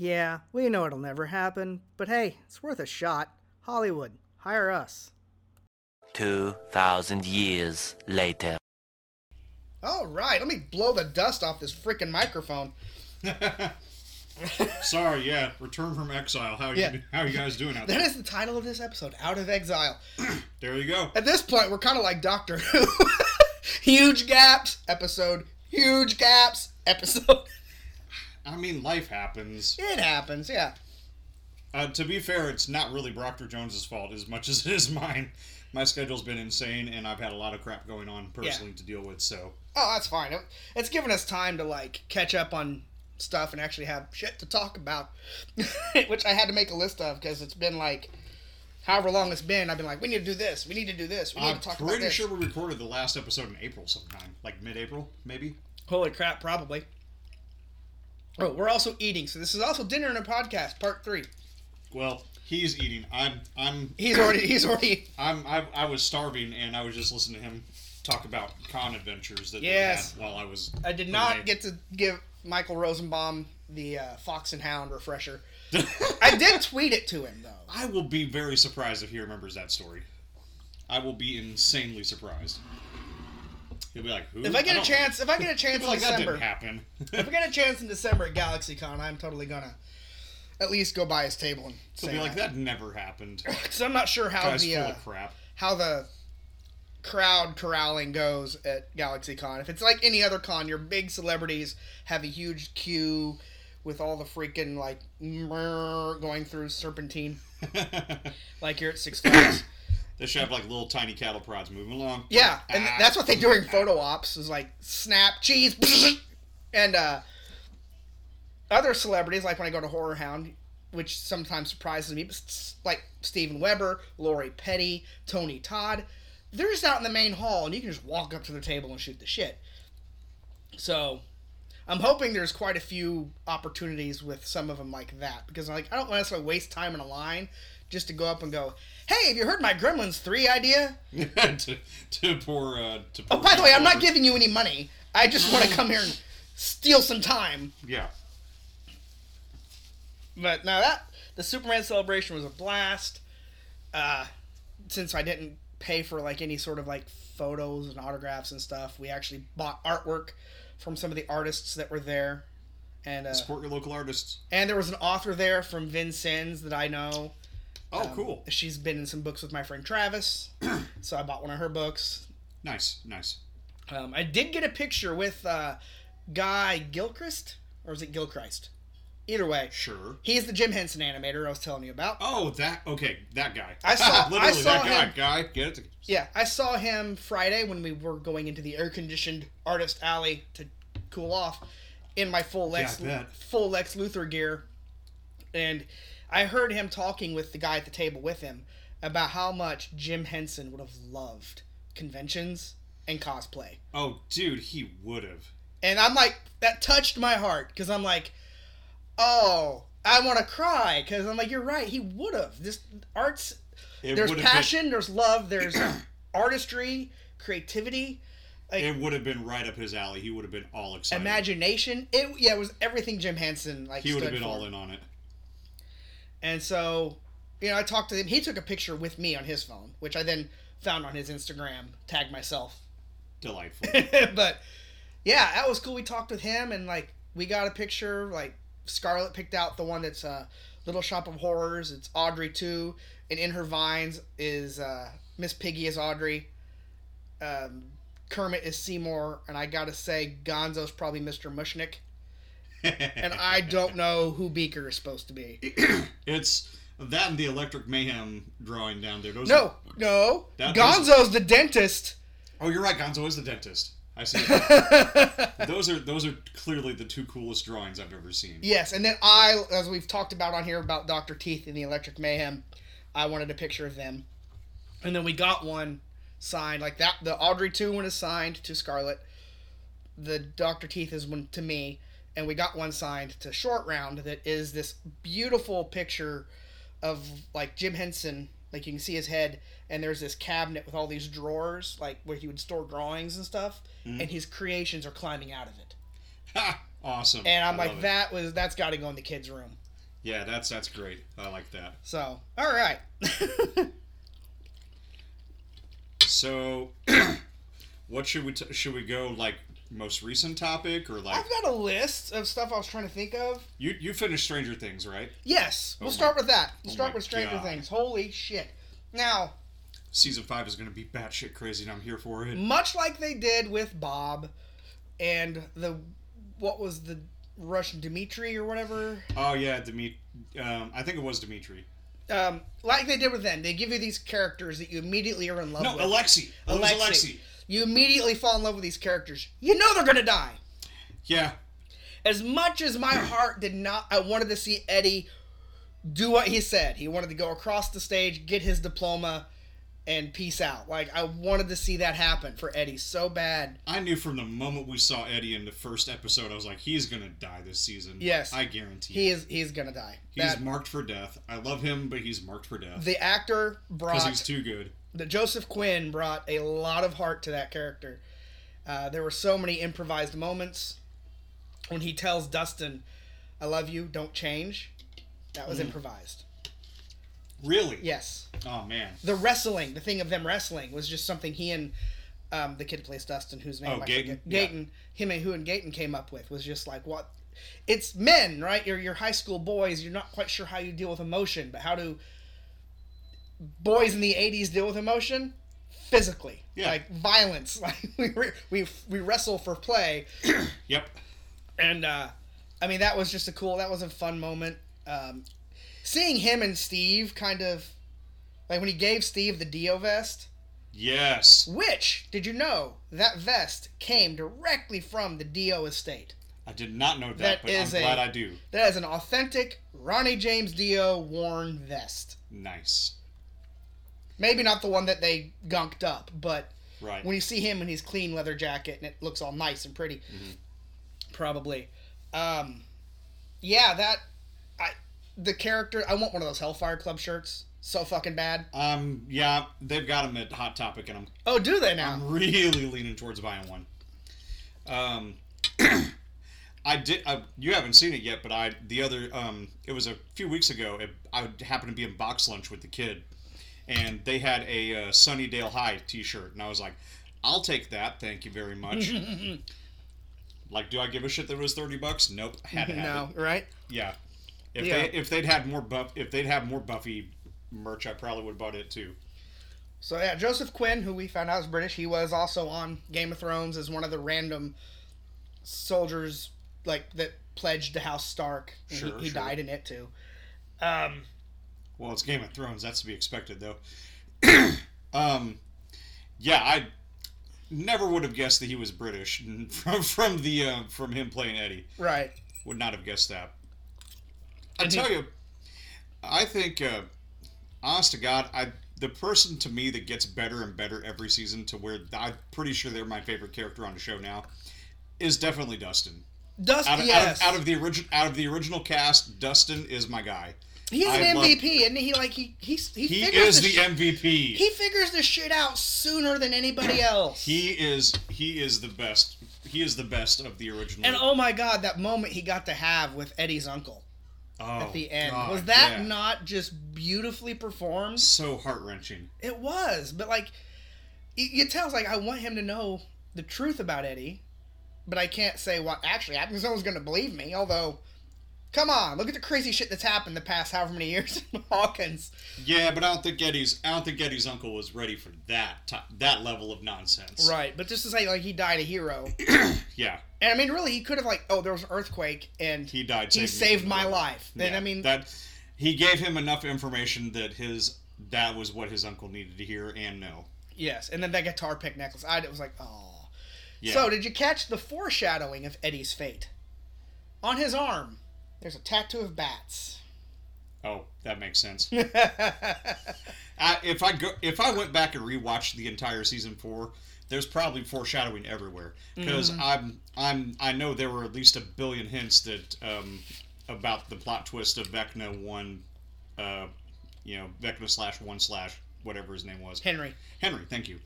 Yeah, we know it'll never happen, but hey, it's worth a shot. Hollywood, hire us. 2,000 years later. All right, let me blow the dust off this freaking microphone. Sorry, yeah. Return from exile. How you Yeah. how you guys doing out That there? is the title of this episode, Out of Exile. There you go. At this point, we're kind of like Doctor Who. huge gaps, episode. Huge gaps, episode. I mean, life happens. it happens, yeah. Uh, to be fair, it's not really Proctor Jones's fault as much as it is mine. My schedule's been insane, and I've had a lot of crap going on personally to deal with. So Oh, that's fine. It's given us time to like catch up on stuff and actually have shit to talk about, which I had to make a list of because it's been like, however long it's been. I've been like, we need to do this. We need to do this. We need I'm to talk about it. pretty this. sure we recorded the last episode in April sometime, like mid-April, maybe. Holy crap, probably. Oh, we're also eating, so this is also dinner and a podcast, part three. Well, he's eating. I'm I'm He's already, he's already. I'm I, I was starving, and I was just listening to him talk about con adventures that Yes. they had while I was. I did away. not get to give Michael Rosenbaum the uh, Fox and Hound refresher. I did tweet it to him though. I will be very surprised if he remembers that story. I will be insanely surprised. He'll be like, "Who?" If I get a chance, if I get a chance in like that December, happen. if I get a chance in December at GalaxyCon, I'm totally gonna at least go by his table and He'll be like, "That never happened." Because I'm not sure how Guy's the uh, crap. how the crowd corralling goes at GalaxyCon. If it's like any other con, your big celebrities have a huge queue with all the freaking like going through serpentine, like you're at Six Flags. They should have like little tiny cattle prods moving along. yeah, and Ah. that's what they do during photo ops is like snap cheese, and uh, other celebrities like when I go to Horror Hound. Which sometimes surprises me, but like Steven Weber, Lori Petty, Tony Todd, they're just out in the main hall and you can just walk up to their table and shoot the shit. So, I'm hoping there's quite a few opportunities with some of them like that because like I don't want to waste time in a line just to go up and go, "Hey, have you heard my Gremlins 3 idea?" to, to pour. Uh, to Oh, by the way, I'm not giving you any money. I just want to come here and steal some time. Yeah. But now that the Superman celebration was a blast. Uh, since I didn't pay for like any sort of like photos and autographs and stuff, we actually bought artwork from some of the artists that were there, and uh, Support your local artists. and there was an author there from Vincennes that I know. Oh, Um, cool. She's been in some books with my friend Travis, so I bought one of her books. Nice, nice. Um, I did get a picture with uh, Guy Gilchrist, or is it Gilchrist? Either way, Sure. he's the Jim Henson animator I was telling you about. Oh, that okay, that guy. I saw- literally I saw that guy. him- Guy, get it? Yeah, I saw him Friday when we were going into the air-conditioned artist alley to cool off in my full Lex Yeah, full Lex Luthor gear, and I heard him talking with the guy at the table with him about how much Jim Henson would have loved conventions and cosplay. Oh, dude, he would have. And I'm like, that touched my heart because I'm like, oh, I want to cry because I'm like, you're right, he would have. This arts, It there's passion, there's love, there's artistry, creativity, Been, it would have been right up his alley. He would have been all excited. imagination. It yeah, it was everything Jim Henson like. he would have been for. all in on it. And so, you know, I talked to him. He took a picture with me on his phone, which I then found on his Instagram, tagged myself. Delightful. but yeah, that was cool. We talked with him and like we got a picture. Like Scarlett picked out the one that's uh, Little Shop of Horrors. It's Audrey too, and in her vines is uh, Miss Piggy is Audrey. Um, Kermit is Seymour, and I gotta say Gonzo's probably Mr. Mushnick. And I don't know who Beaker is supposed to be. it's that and the Electric Mayhem drawing down there. Those No, are- no. That- Gonzo's the dentist. oh, you're right. Gonzo is the dentist. I see. those are those are clearly the two coolest drawings I've ever seen. Yes, and then I, as we've talked about on here about Doctor Teeth and the Electric Mayhem, I wanted a picture of them, and then we got one signed like that. The Audrey two one is signed to Scarlet. The Doctor Teeth is one to me, and we got one signed to Short Round. That is this beautiful picture of like Jim Henson. Like you can see his head, and there's this cabinet with all these drawers, like where he would store drawings and stuff, mm-hmm. and his creations are climbing out of it. Ha! awesome. and I'm I like, it. that was that's got to go in the kids' room. Yeah, that's that's great. I like that. So, all right. So, what should we t- should we go like most recent topic or like I've got a list of stuff I was trying to think of. you you finished Stranger Things right? Yes, we'll Oh start with that. We'll oh start with Stranger God. Things. Holy shit! Now, Season five is going to be batshit crazy, and I'm here for it. much like they did with Bob and the what was the Russian Dimitri or whatever, Oh yeah, Dimitri. Um, I think it was Dimitri. um, like they did with them, they give you these characters that you immediately are in love No, with. Alexi. It Alexi. Alexi. You immediately fall in love with these characters. You know they're gonna die. Yeah, As much as my heart did not, I wanted to see Eddie do what he said. He wanted to go across the stage, get his diploma, and peace out. Like I wanted to see that happen for Eddie so bad. I knew from the moment we saw Eddie in the first episode, I was like, he's gonna die this season. Yes. I guarantee. He it. is he's gonna die. He's That- marked for death. I love him, but he's marked for death the actor Brian. because he's too good. Joseph Quinn brought a lot of heart to that character. Uh, there were so many improvised moments when he tells Dustin, "I love you, don't change." That Mm. was improvised. Really? Yes. Oh man. the wrestling, the thing of them wrestling, was just something he and um, the kid who plays Dustin, whose name Oh, I Gaten? forget, Yeah. Him and who and Gaten came up with was just like what. It's men, right? You're you're high school boys. You're not quite sure how you deal with emotion, but how do boys in the '80s deal with emotion? Physically, Yeah. like violence. Like we re- we we wrestle for play, Yep. and uh, I mean that was just a cool. That was a fun moment. Um, seeing him and Steve kind of like when he gave Steve the Dio vest. Yes. Which, did you know, that vest came directly from the Dio estate? I did not know that, That but is I'm a- glad I do. That is an authentic Ronnie James Dio worn vest. Nice. Maybe not the one that they gunked up, but Right. when you see him in his clean leather jacket and it looks all nice and pretty, probably. Um, yeah, that I the character. I want one of those Hellfire Club shirts. So fucking bad. Um. Yeah, they've got them at Hot Topic, and I'm Oh, do they now? I'm really leaning towards buying one. Um, I did. Uh, you haven't seen it yet, but I the other um, it was a few weeks ago. It, I happened to be in BoxLunch with the kid, and they had a uh, Sunnydale High T-shirt, and I was like, "I'll take that, thank you very much." like, do I give a shit that it was thirty bucks? Nope, had to have no, it. right? Yeah. If Yeah. they if they'd had more buff if they'd have more Buffy merch, I probably would have bought it too. So yeah, Joseph Quinn, who we found out is British, he was also on Game of Thrones as one of the random soldiers like that pledged to House Stark. and Sure, he, he sure. died in it too. Um, Well, it's Game of Thrones. That's to be expected, though. um, yeah, I never would have guessed that he was British from from the uh, from him playing Eddie. right. Would not have guessed that. I he- tell you, I think, uh, honest to God, I the person to me that gets better and better every season to where I'm pretty sure they're my favorite character on the show now is definitely Dustin. Dustin, Out of, yes, out, of, out of the original out of the original cast, Dustin is my guy. He's an I love- MVP, and he like he he's, he He figures is the MVP. he figures the shit out sooner than anybody else. He is he is the best. He is the best of the original. and oh my god, that moment he got to have with Eddie's uncle Oh, at the end God, was that yeah. not just beautifully performed? so heart wrenching? It was, but like, you, tell, like I want him to know the truth about Eddie, but I can't say what actually happened. 'cause No one's gonna believe me. Although, come on, look at the crazy shit that's happened the past however many years in Hawkins. Yeah, but I don't think Eddie's I don't think Eddie's uncle was ready for that ti that level of nonsense. Right, but just to say like he died a hero, Yeah, and I mean really he could have like oh there was an earthquake and he died. he saved my life. Then Yeah, I mean that he gave him enough information that his that was what his uncle needed to hear and know. yes, and then that guitar pick necklace. I it was like oh. Yeah. So did you catch the foreshadowing of Eddie's fate? On his arm, there's a tattoo of bats. oh, that makes sense. I, if I go, if I went back and rewatched the entire season four, there's probably foreshadowing everywhere because Mm-hmm. I'm I'm I know there were at least a billion hints that um, about the plot twist of Vecna one, uh, you know Vecna slash one slash whatever his name was Henry. Henry. Thank you.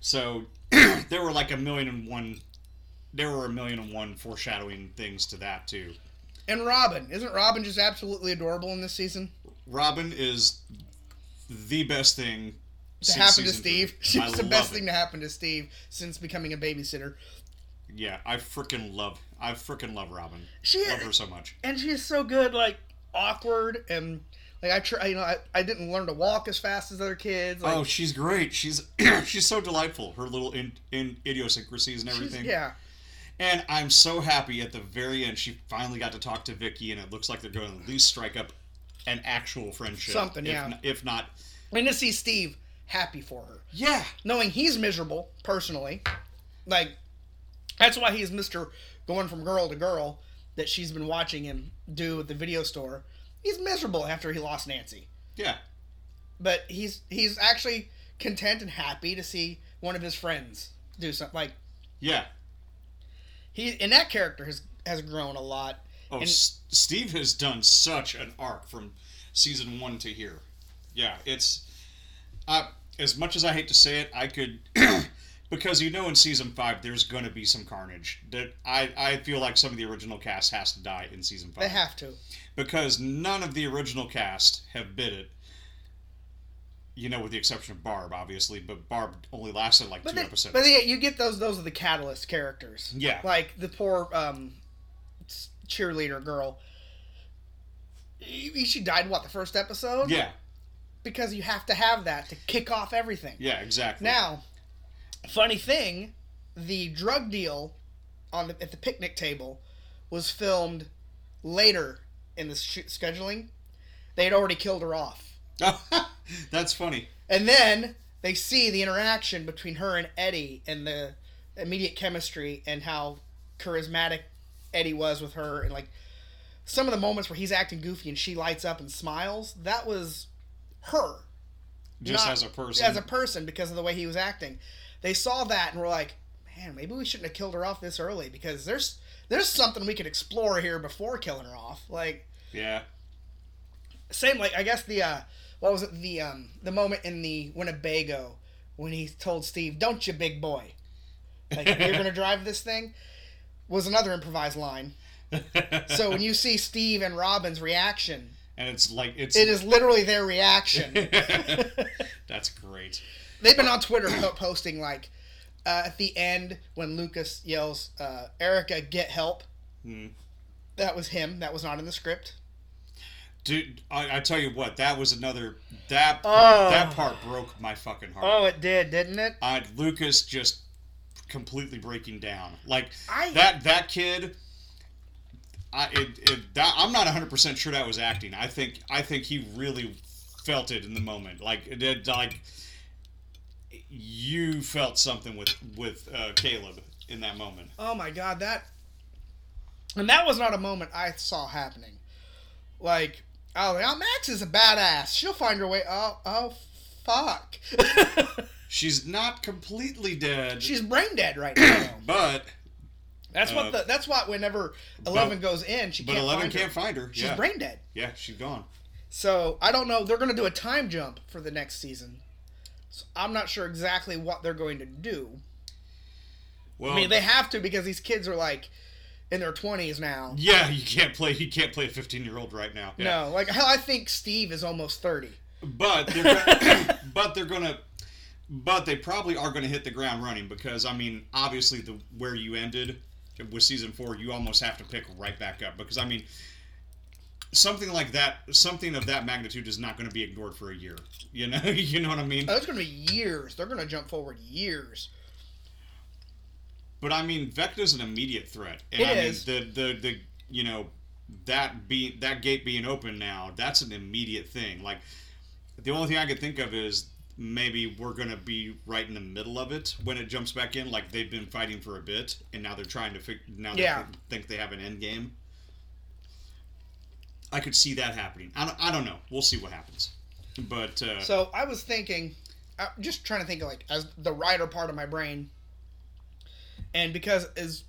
So there were like a million and one there were a million and one foreshadowing things to that too. And Robin, isn't Robin just absolutely adorable in this season? Robin is the best thing To happen to Steve. three. She's I the best it. thing to happen to Steve since becoming a babysitter. Yeah, I freaking love. I freaking love Robin. She love her so much. and she's so good, like awkward and like I try. You know, I, I didn't learn to walk as fast as other kids. Like, oh, she's great. She's she's so delightful. Her little in, in idiosyncrasies and everything. yeah. And I'm so happy at the very end she finally got to talk to Vicky, and it looks like they're going to at least strike up an actual friendship. Something, if, yeah. If not, And to see Steve happy for her, yeah, knowing he's miserable personally, like that's why he's Mister going from girl to girl that she's been watching him do at the video store. He's miserable after he lost Nancy, yeah, but he's he's actually content and happy to see one of his friends do something. Like yeah. He and that character has has grown a lot. Oh, And- S- Steve has done such an arc from season one to here. Yeah, it's uh, as much as I hate to say it, I could because you know in season five there's going to be some carnage. That I I feel like some of the original cast has to die in season five They have to. because none of the original cast have bid it. You know, with the exception of Barb, obviously, but Barb only lasted like But two then, episodes. but yeah, you get those. Those are the catalyst characters. Yeah. Like the poor um, cheerleader girl. She died what the first episode? yeah, Because you have to have that to kick off everything. yeah, exactly. Now, funny thing, the drug deal on the at the picnic table was filmed later in the sh- scheduling. They had already killed her off. that's funny. And then they see the interaction between her and Eddie and the immediate chemistry and how charismatic Eddie was with her and like some of the moments where he's acting goofy and she lights up and smiles. That was her Just as a person. as a person because of the way he was acting. They saw that and were like, "Man, maybe we shouldn't have killed her off this early because there's there's something we could explore here before killing her off." Like yeah. same like I guess the uh what was it the um the moment in the Winnebago when he told Steve, "Don't you, big boy, like you're gonna drive this thing," was another improvised line. So when you see Steve and Robin's reaction, and it's like it's it is literally their reaction. that's great. They've been on Twitter posting like uh, at the end when Lucas yells, uh, "Erica, get help." Hmm. That was him. That was not in the script. Dude, I, I tell you what, that was another that Oh. that part broke my fucking heart. Oh, it did, didn't it? Uh, Lucas just completely breaking down. Like I- that that kid. I it, it that, I'm not 100 percent sure that was acting. I think I think he really felt it in the moment. Like it did like you felt something with with uh, Caleb in that moment. Oh my god, that and that was not a moment I saw happening. Like, oh, now Max is a badass. She'll find her way. Oh, oh, fuck. She's not completely dead, She's brain dead right now. but That's what Uh, the. That's what whenever Eleven goes in, she but can't Eleven find her. can't find her. She's yeah, brain dead. yeah, she's gone. So I don't know. They're going to do a time jump for the next season. So I'm not sure exactly what they're going to do. Well, I mean, they have to because these kids are like in their 20s now. yeah, you can't play. You can't play a 15 year old right now. Yeah. No, like hell, I think Steve is almost 30. But they're gonna, but they're gonna but they probably are gonna hit the ground running because I mean obviously the where you ended with season four you almost have to pick right back up because I mean something like that something of that magnitude is not going to be ignored for a year you know you know what I mean Oh, it's going to be years. They're going to jump forward years. But I mean Vecna's an immediate threat and It I is. mean the the the you know that be that gate being open now that's an immediate thing like the only thing I could think of is maybe we're gonna be right in the middle of it when it jumps back in. Like they've been fighting for a bit, and now they're trying to fig- now they Yeah. thi- think they have an end game. I could see that happening. I don't, I don't know. We'll see what happens. But uh, So I was thinking, uh, just trying to think of like as the writer part of my brain, and because as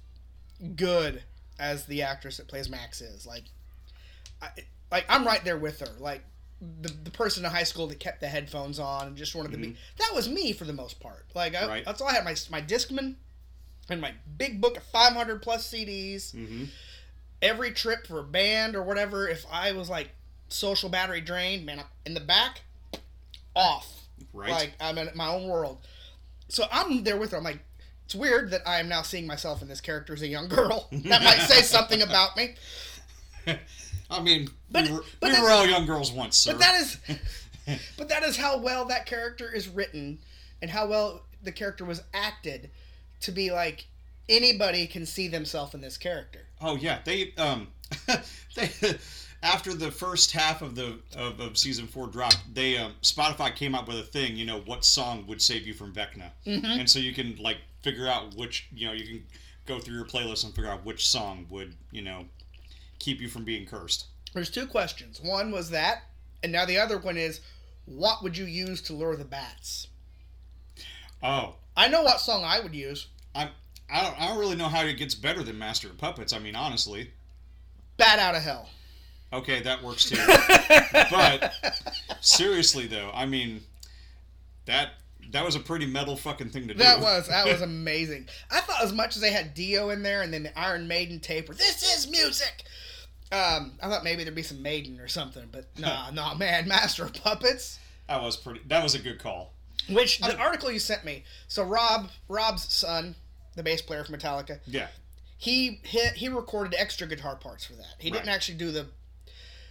good as the actress that plays Max is, like, I, like I'm right there with her. Like the the person in high school that kept the headphones on and just wanted to be. That was me for the most part. Like I, Mm-hmm. Right. that's all I had. My my Discman. and my big book of 500 plus CDs. Mm-hmm. Every trip for a band or whatever, if I was like social battery drained, man, I'm in the back, off. Right. Like I'm in my own world. So I'm there with her. I'm like, it's weird that I am now seeing myself in this character as a young girl. That might say something about me. I mean, But- we were, but we were all young girls once, sir. But that is, but that is how well that character is written, and how well the character was acted, to be like anybody can see themselves in this character. Oh yeah, they um they after the first half of the of, of season four dropped, they um, Spotify came up with a thing. You know, what song would save you from Vecna, Mm-hmm. and so you can like figure out which you know you can go through your playlist and figure out which song would you know keep you from being cursed. There's two questions. One was that, and now the other one is, what would you use to lure the bats? Oh, I know what song I would use. I'm. I don't, I don't really know how it gets better than Master of Puppets. I mean, honestly. Bat out of hell. Okay, that works too. but seriously though, I mean that that was a pretty metal fucking thing to do. That was that was amazing. I thought as much as they had Dio in there and then the Iron Maiden tape, where this is music. Um, I thought maybe there'd be some Maiden or something, but nah, nah, man, Master of Puppets. that was pretty. That was a good call. Which the article you sent me. So Rob, Rob's son, the bass player for Metallica, Yeah. he hit he recorded extra guitar parts for that. He didn't actually do the.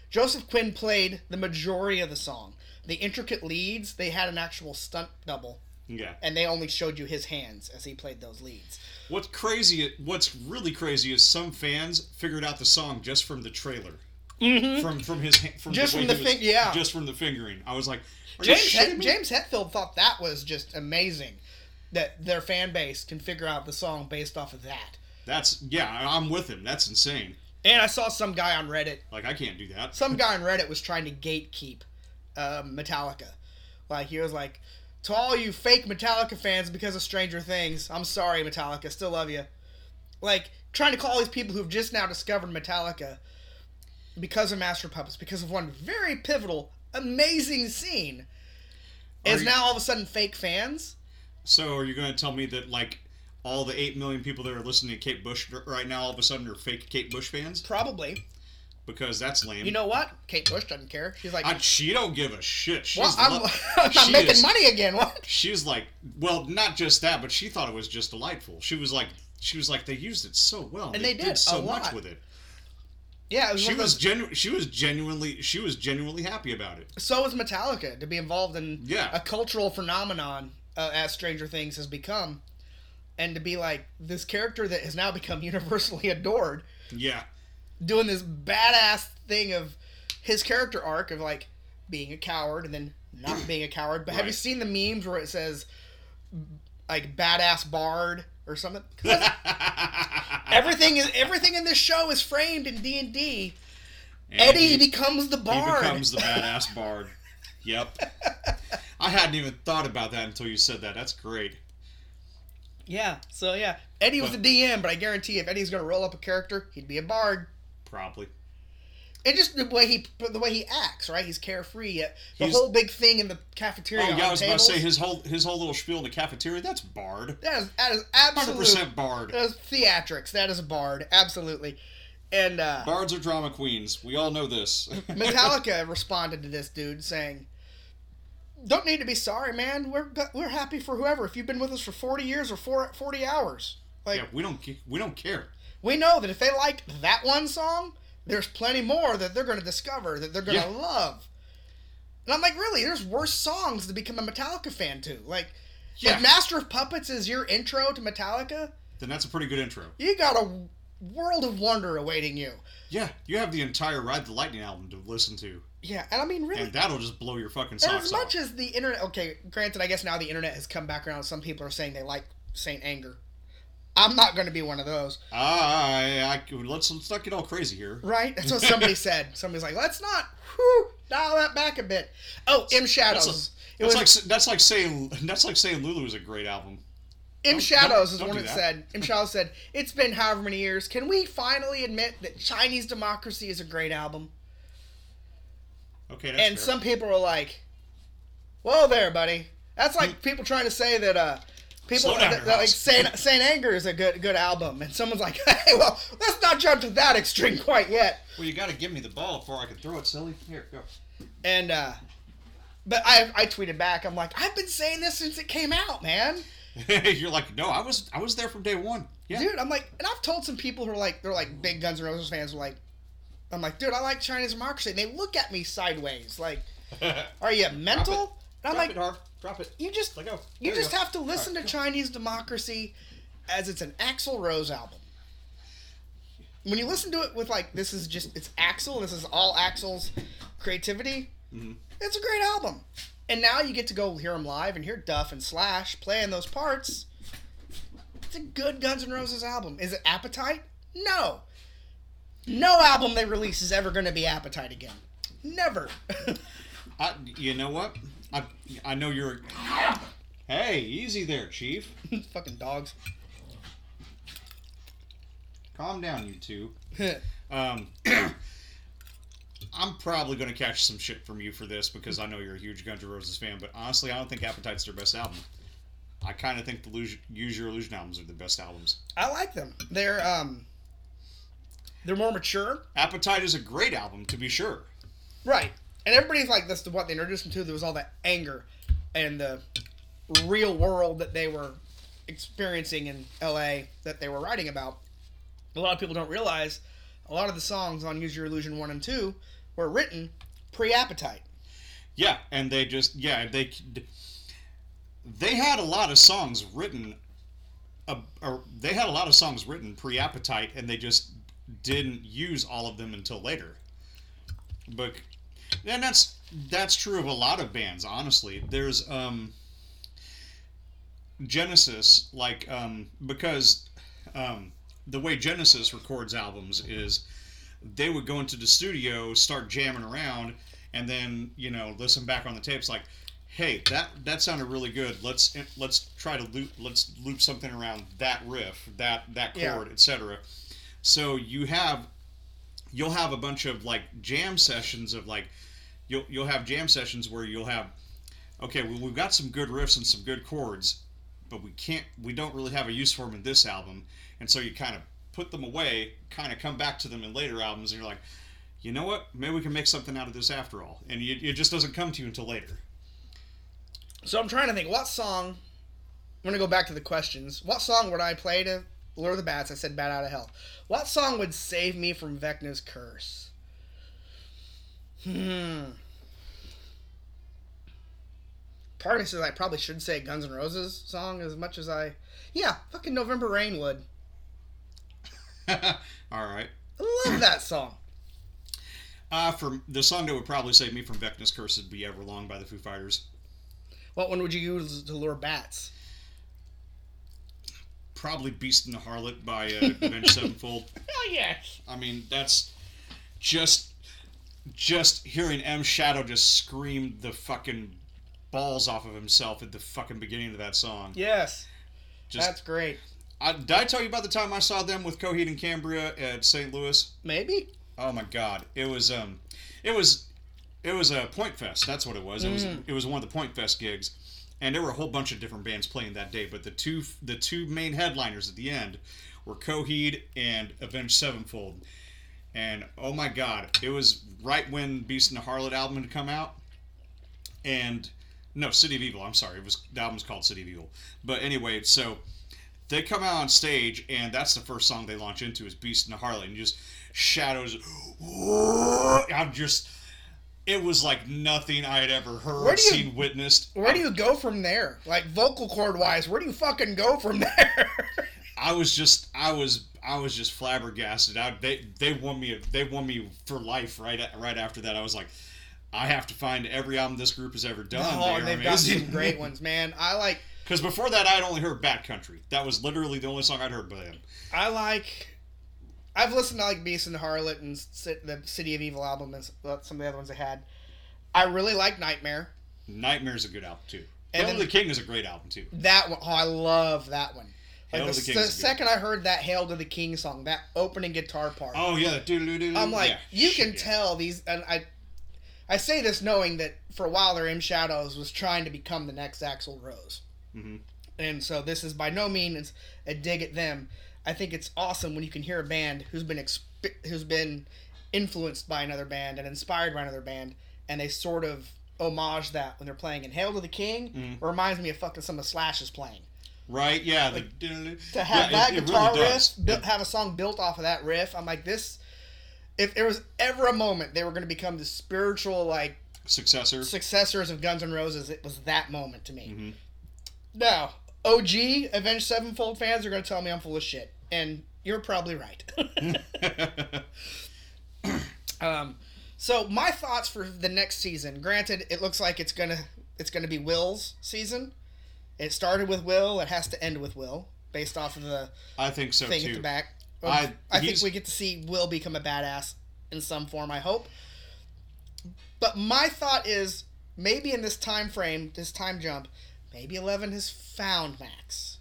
Joseph Quinn played the majority of the song. The intricate leads, they had an actual stunt double, Yeah. and they only showed you his hands as he played those leads. What's crazy? What's really crazy is some fans figured out the song just from the trailer. Mm-hmm. From from his from Just the from the was- fin- yeah. just from the fingering. I was like, James James Hetfield thought that was just amazing, that their fan base can figure out the song based off of that. That's yeah. I'm with him. That's insane. And I saw some guy on Reddit. Like I can't do that. Some guy on Reddit was trying to gatekeep um, Metallica. Like he was like, "To all you fake Metallica fans because of Stranger Things, I'm sorry, Metallica. Still love you." Like trying to call these people who've just now discovered Metallica because of Master Puppets, because of one very pivotal, amazing scene, Are is you- now all of a sudden fake fans. So are you going to tell me that like all the eight million people that are listening to Kate Bush right now all of a sudden are fake Kate Bush fans? Probably. Because that's lame. You know what? Kate Bush doesn't care. She's like, I, she don't give a shit. She's well, I'm, lo- I'm making is- money again. What? She's like, well, not just that, but she thought it was just delightful. She was like, she was like, they used it so well, And they did, so a much with it. Yeah, it was She was those- genu- She was genuinely. She was genuinely happy about it. so was Metallica to be involved in Yeah. a cultural phenomenon uh, as Stranger Things has become, and to be like this character that has now become universally adored, Yeah. Doing this badass thing of his character arc of like being a coward and then not being a coward. But have you seen the memes where it says like badass bard or something? everything is everything in this show is framed in D and D. Eddie he- becomes the bard. He becomes the badass bard. Yep. I hadn't even thought about that until you said that. That's great. Yeah, so yeah, Eddie was But- the DM, but I guarantee if Eddie's gonna roll up a character, he'd be a bard. Probably. And just the way he the way he acts, right? He's carefree. Yet the He's- whole big thing in the cafeteria. Oh yeah, I was about to say his whole his whole little spiel in the cafeteria. That's bard. That is that is hundred percent bard. That is theatrics. That is a bard, absolutely. And uh, Bards are drama queens. We all know this. Metallica responded to this dude saying, "Don't need to be sorry, man. We're we're happy for whoever. If you've been with us for forty years or four, 40 hours, like yeah, we don't we don't care. We know that if they liked that one song, there's plenty more that they're going to discover that they're going to Yeah. love. And I'm like, really? There's worse songs to become a Metallica fan to. Like, Yeah. if Master of Puppets is your intro to Metallica, Then that's a pretty good intro. you got a world of wonder awaiting you. Yeah, you have the entire Ride the Lightning album to listen to, Yeah, and I mean, really, and that'll just blow your fucking socks as off. much as the internet, okay, granted, I guess now the internet has come back around. Some people are saying they like Saint Anger. I'm not going to be one of those, I, I, let's let's not get all crazy here. right? That's what somebody said. Somebody's like, let's not whew, dial that back a bit. Oh, M Shadows. That's, it that's was like that's like saying that's like saying Lulu is a great album. M don't- Shadows is don't one that said. M Shadows said, "It's been however many years. Can we finally admit that Chinese Democracy is a great album?" Okay, that's and fair. some people are like, "Whoa there, buddy." That's like people trying to say that uh, People down, th- like. Saint, Saint Anger is a good good album, and someone's like, "Hey, well, let's not jump to that extreme quite yet." Well, you got to give me the ball before I can throw it, silly. Here, go. And uh, but I I tweeted back, I'm like, "I've been saying this since it came out, man." You're like, no, I was I was there from day one. Yeah. Dude, I'm like, and I've told some people who are like, they're like big Guns N' Roses fans, are like, I'm like, dude, I like Chinese democracy. And they look at me sideways, like, are you mental? And I'm Drop like. Drop it. you just, Let go. you There just have to listen Alright, to go. Chinese democracy as it's an Axl Rose album. When you listen to it with like, this is just, it's Axl, this is all Axl's creativity. Mm-hmm. It's a great album. And now you get to go hear him live and hear Duff and Slash playing those parts. It's a good Guns N' Roses album. Is it Appetite? No. No album they release is ever going to be Appetite again. Never. I, you know what? I I know you're. Hey, easy there, Chief. Fucking dogs. Calm down, you two. Um, I'm probably going to catch some shit from you for this because I know you're a huge Guns N' Roses fan. But honestly, I don't think Appetite's their best album. I kind of think the Lose, Use Your Illusion albums are the best albums. I like them. They're um they're more mature. Appetite is a great album, to be sure. Right. And everybody's like this to what they introduced them to. There was all that anger and the real world that they were experiencing in LA that they were writing about. A lot of people don't realize a lot of the songs on Use Your Illusion 1 and 2 were written pre appetite. Yeah, and they just yeah they they had a lot of songs written, uh, or they had a lot of songs written pre Appetite, and they just didn't use all of them until later. But and that's that's true of a lot of bands. Honestly, there's um Genesis like um because um the way Genesis records albums is they would go into the studio, start jamming around, and then you know listen back on the tapes like, hey, that that sounded really good. Let's let's try to loop let's loop something around that riff, that that Yeah. chord, etc. So you have you'll have a bunch of like jam sessions of like you'll you'll have jam sessions where you'll have okay, well we've got some good riffs and some good chords, but we can't we don't really have a use for them in this album, and so you kind of put them away, kind of come back to them in later albums, and you're like, you know what, maybe we can make something out of this after all, and you, it just doesn't come to you until later. So I'm trying to think what song. I'm gonna go back to the questions. What song would I play to lure the bats? I said "Bat Out of Hell." What song would save me from Vecna's curse? Hmm. Part of me says I probably should say Guns N' Roses song as much as I. Yeah, fucking November Rain would. all right. I love that song. Uh, for the song that would probably save me from Vecna's Curse would be Everlong by the Foo Fighters. What one would you use to lure bats? Probably Beast and the Harlot by uh, Avenged Sevenfold. Oh yes. I mean, that's just just hearing M Shadow just scream the fucking balls off of himself at the fucking beginning of that song. Yes. Just That's great. I, did I tell you about the time I saw them with Coheed and Cambria at St. Louis? Maybe. Oh my god, it was um, it was it was a Point Fest. That's what it was. It was it was one of the Point Fest gigs, and there were a whole bunch of different bands playing that day. But the two the two main headliners at the end were Coheed and Avenged Sevenfold. And oh my god, it was right when Beast and the Harlot album had come out, and no City of Evil. I'm sorry, it was the album's called City of Evil. But anyway, so they come out on stage, and that's the first song they launch into is Beast and the Harlot, and just shadows. I'm just. It was like nothing I had ever heard, Where do you- seen, witnessed. Where do you go from there? Like vocal cord wise, where do you fucking go from there? I was just, I was, I was just flabbergasted. I, they, they won me, they won me for life. Right, right after that, I was like, I have to find every album this group has ever done. oh, they they've got some great ones, man. I like Because before that, I'd only heard Bat Country. That was literally the only song I'd heard by them. I like I've listened to like Beast and Harlot and the City of Evil album and uh, some of the other ones they had. I really like Nightmare. Nightmare's a good album too. And then- the King is a great album too. That one, oh, I love that one. Like the, the the King is good. second I heard that Hail to the King song, that opening guitar part, Oh yeah. I'm like, yeah. you can Yeah. tell these, and I, I say this knowing that for a while there, M Shadows was trying to become the next Axl Rose. mm-hmm. and so this is by no means a dig at them. I think it's awesome when you can hear a band who's been exp- who's been influenced by another band and inspired by another band, and they sort of homage that when they're playing in Hail to the King. Mm-hmm. Reminds me of fucking some of Slash's playing. Right? Yeah. the, To have yeah, that it- it guitar really riff, built, have a song built off of that riff, I'm like this. If there was ever a moment they were going to become the spiritual like Successor. successors of Guns N' Roses, it was that moment to me. Mhm. Now, OG Avenged Sevenfold fans are going to tell me I'm full of shit, and you're probably right. um, so my thoughts for the next season. Granted, it looks like it's gonna it's gonna be Will's season. It started with Will. It has to end with Will, based off of the I think so thing too. at the back. I- I, think we get to see Will become a badass in some form. I hope. But my thought is maybe in this time frame, this time jump, maybe Eleven has found Max,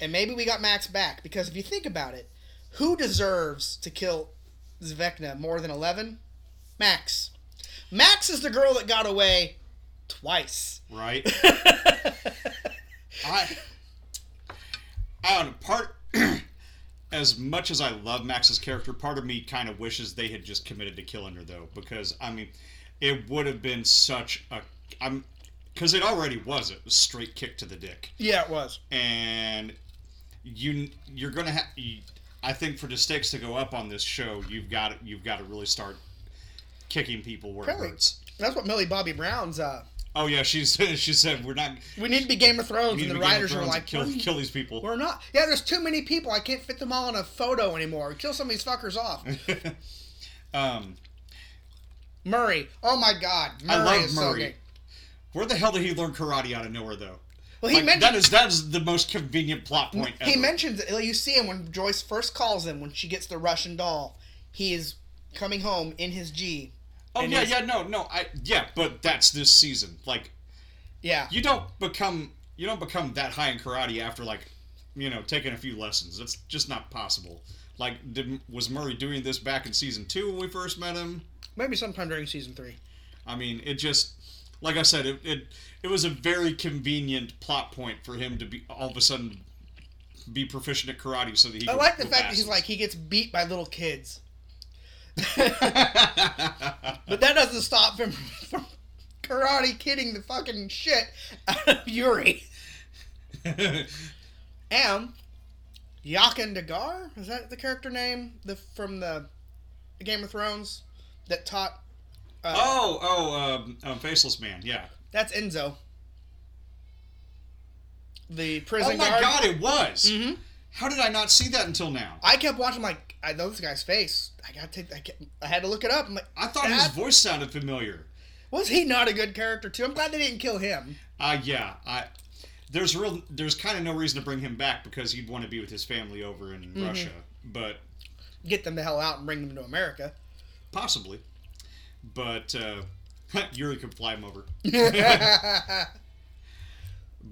and maybe we got Max back because if you think about it, who deserves to kill Vecna more than Eleven? Max. Max is the girl that got away twice. Right? I, I don't part as much as I love Max's character, part of me kind of wishes they had just committed to killing her though, because I mean, it would have been such a I'm because it already was it was straight kick to the dick, yeah, it was. and you you're gonna have. I think for the stakes to go up on this show, you've got to, you've got to really start kicking people where Really? it hurts. That's what Millie Bobby Brown's. Uh, Oh yeah, she said she said we're not. we need to be Game of Thrones, and the writers are like, kill kill these people. We're not. Yeah, there's too many people. I can't fit them all in a photo anymore. Kill some of these fuckers off. um, Murray. Oh my God. Murray I love is so good. Where the hell did he learn karate out of nowhere though? Well, he Like, mentioned that is that is the most convenient plot point. he ever. mentions it. You see him when Joyce first calls him when she gets the Russian doll. He is coming home in his gi. Oh and yeah, yeah, no, no, I yeah, but that's this season. Like Yeah. you don't become you don't become that high in karate after like you know taking a few lessons. That's just not possible. Like did, was Murray doing this back in season two when we first met him? Maybe sometime during season three. I mean, it just like I said, it it, it was a very convenient plot point for him to be all of a sudden be proficient at karate so that he. I like the fact that he's like he gets beat by little kids. but that doesn't stop him from karate kidding the fucking shit out of Yuri. And Jaqen H'ghar is that the character name the from the Game of Thrones that taught? Uh, oh, oh, um, um, faceless man, yeah. that's Enzo. The prison Oh my guard. god, it was. hmm How did I not see that until now? I kept watching like I know this guy's face. I got to take. I, kept, I had to look it up. I'm like, I thought his voice sounded familiar. was he not a good character too? I'm glad they didn't kill him. Uh yeah, I. There's real. There's kind of no reason to bring him back because he'd want to be with his family over in Mm-hmm. Russia, but Get them the hell out and bring them to America. possibly. But uh, Yuri could fly him over.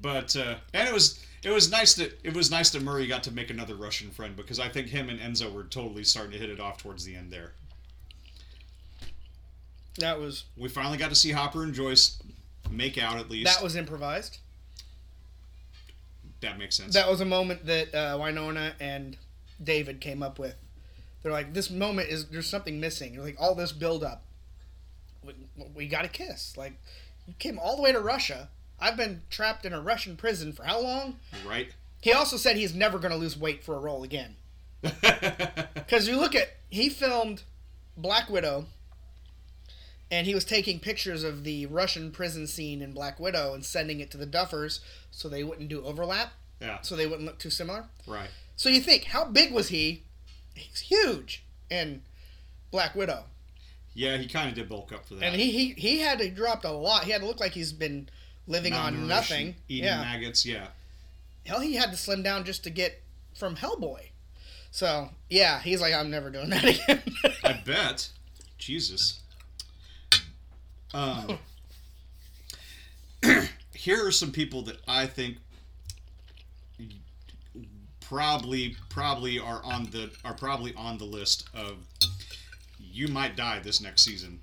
But uh, and it was it was nice that it was nice that Murray got to make another Russian friend because I think him and Enzo were totally starting to hit it off towards the end there. that was We finally got to see Hopper and Joyce make out at least. that was improvised. that makes sense. That was a moment that uh, Winona and David came up with. They're like, this moment is there's something missing. Like all this build up. We, we got a kiss. Like you came all the way to Russia. I've been trapped in a Russian prison for how long? right? He also said he's never going to lose weight for a role again. Because you look at, he filmed Black Widow, and he was taking pictures of the Russian prison scene in Black Widow and sending it to the Duffers so they wouldn't do overlap, yeah, so they wouldn't look too similar. right. So you think, how big was he? He's huge in Black Widow. Yeah, he kind of did bulk up for that. And he, he, he had to dropped a lot. He had to look like he's been living on nothing. eating yeah. maggots. Yeah, Hell, he had to slim down just to get from Hellboy. So yeah, he's like, I'm never doing that again. I bet. Jesus. Um, here are some people that I think probably probably are on the are probably on the list of you might die this next season.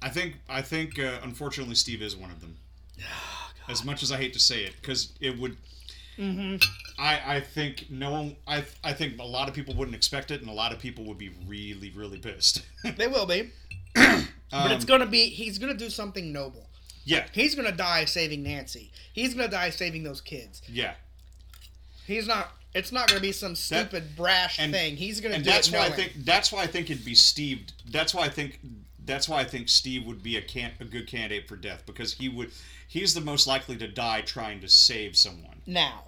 I think I think uh, unfortunately Steve is one of them. As much as I hate to say it, because it would. Mm-hmm. I I think no one. I I think a lot of people wouldn't expect it, and a lot of people would be really really pissed. They will be, Um, but it's gonna be. He's gonna do something noble. yeah He's gonna die saving Nancy. He's gonna die saving those kids. yeah. He's not. It's not gonna be some stupid brash and- thing. He's gonna and do that's it why I think that's why I think it'd be Steve. That's why I think that's why I think Steve would be a can a good candidate for death because he would he's the most likely to die trying to save someone. now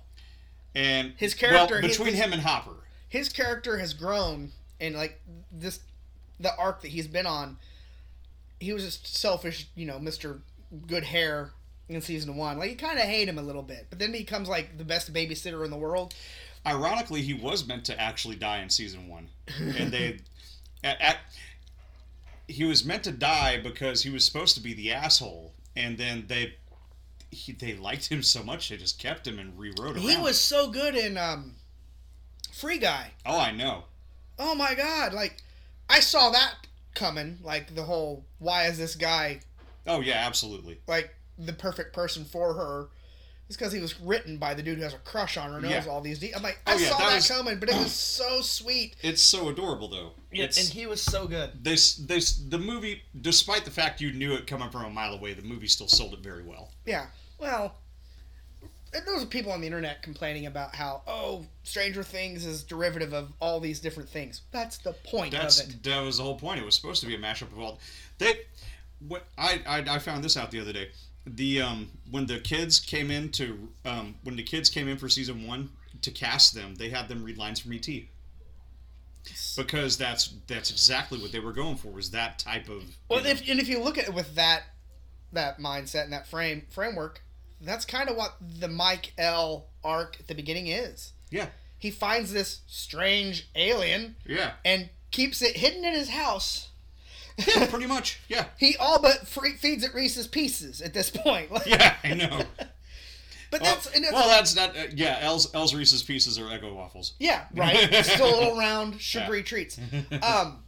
And His character- well, his- between him and Hopper. his character has grown in like this the arc that he's been on. He was just selfish, you know, Mister Good Hair in season one. Like you kind of hate him a little bit, but then he becomes like the best babysitter in the world. Ironically, he was meant to actually die in season one, and they at, at he was meant to die because he was supposed to be the asshole, and then they. He, they liked him so much they just kept him and rewrote him. He was so good in um, Free Guy. Oh, I know. Oh my god! Like I saw that coming. Like the whole why is this guy Oh yeah, absolutely. like the perfect person for her? It's because he was written by the dude who has a crush on her, knows Yeah. all these. De- I'm like, Oh, I yeah, saw that that, was- coming, but it was so sweet. It's so adorable though. It's, and he was so good. they, s- they, s- the movie, despite the fact you knew it coming from a mile away, the movie still sold it very well. Yeah. Well, and there was people on the internet complaining about how oh, Stranger Things is derivative of all these different things. That's the point That's of it. that was the whole point. It was supposed to be a mashup of all. They, what I, I I found this out the other day. The um when the kids came in to um when the kids came in for season one to cast them, they had them read lines from ET. Because that's that's exactly what they were going for was that type of. Well, if and if you look at it with that that mindset and that frame framework, that's kind of what the Mike El arc at the beginning is. yeah He finds this strange alien yeah and keeps it hidden in his house. Yeah pretty much yeah He all but free, feeds it Reese's Pieces at this point. Yeah I know. But Well, that's, and that's well, that's not. Uh, yeah, Els Els Reese's Pieces are Eggo waffles. Yeah, right. Still little round sugary treats. Um,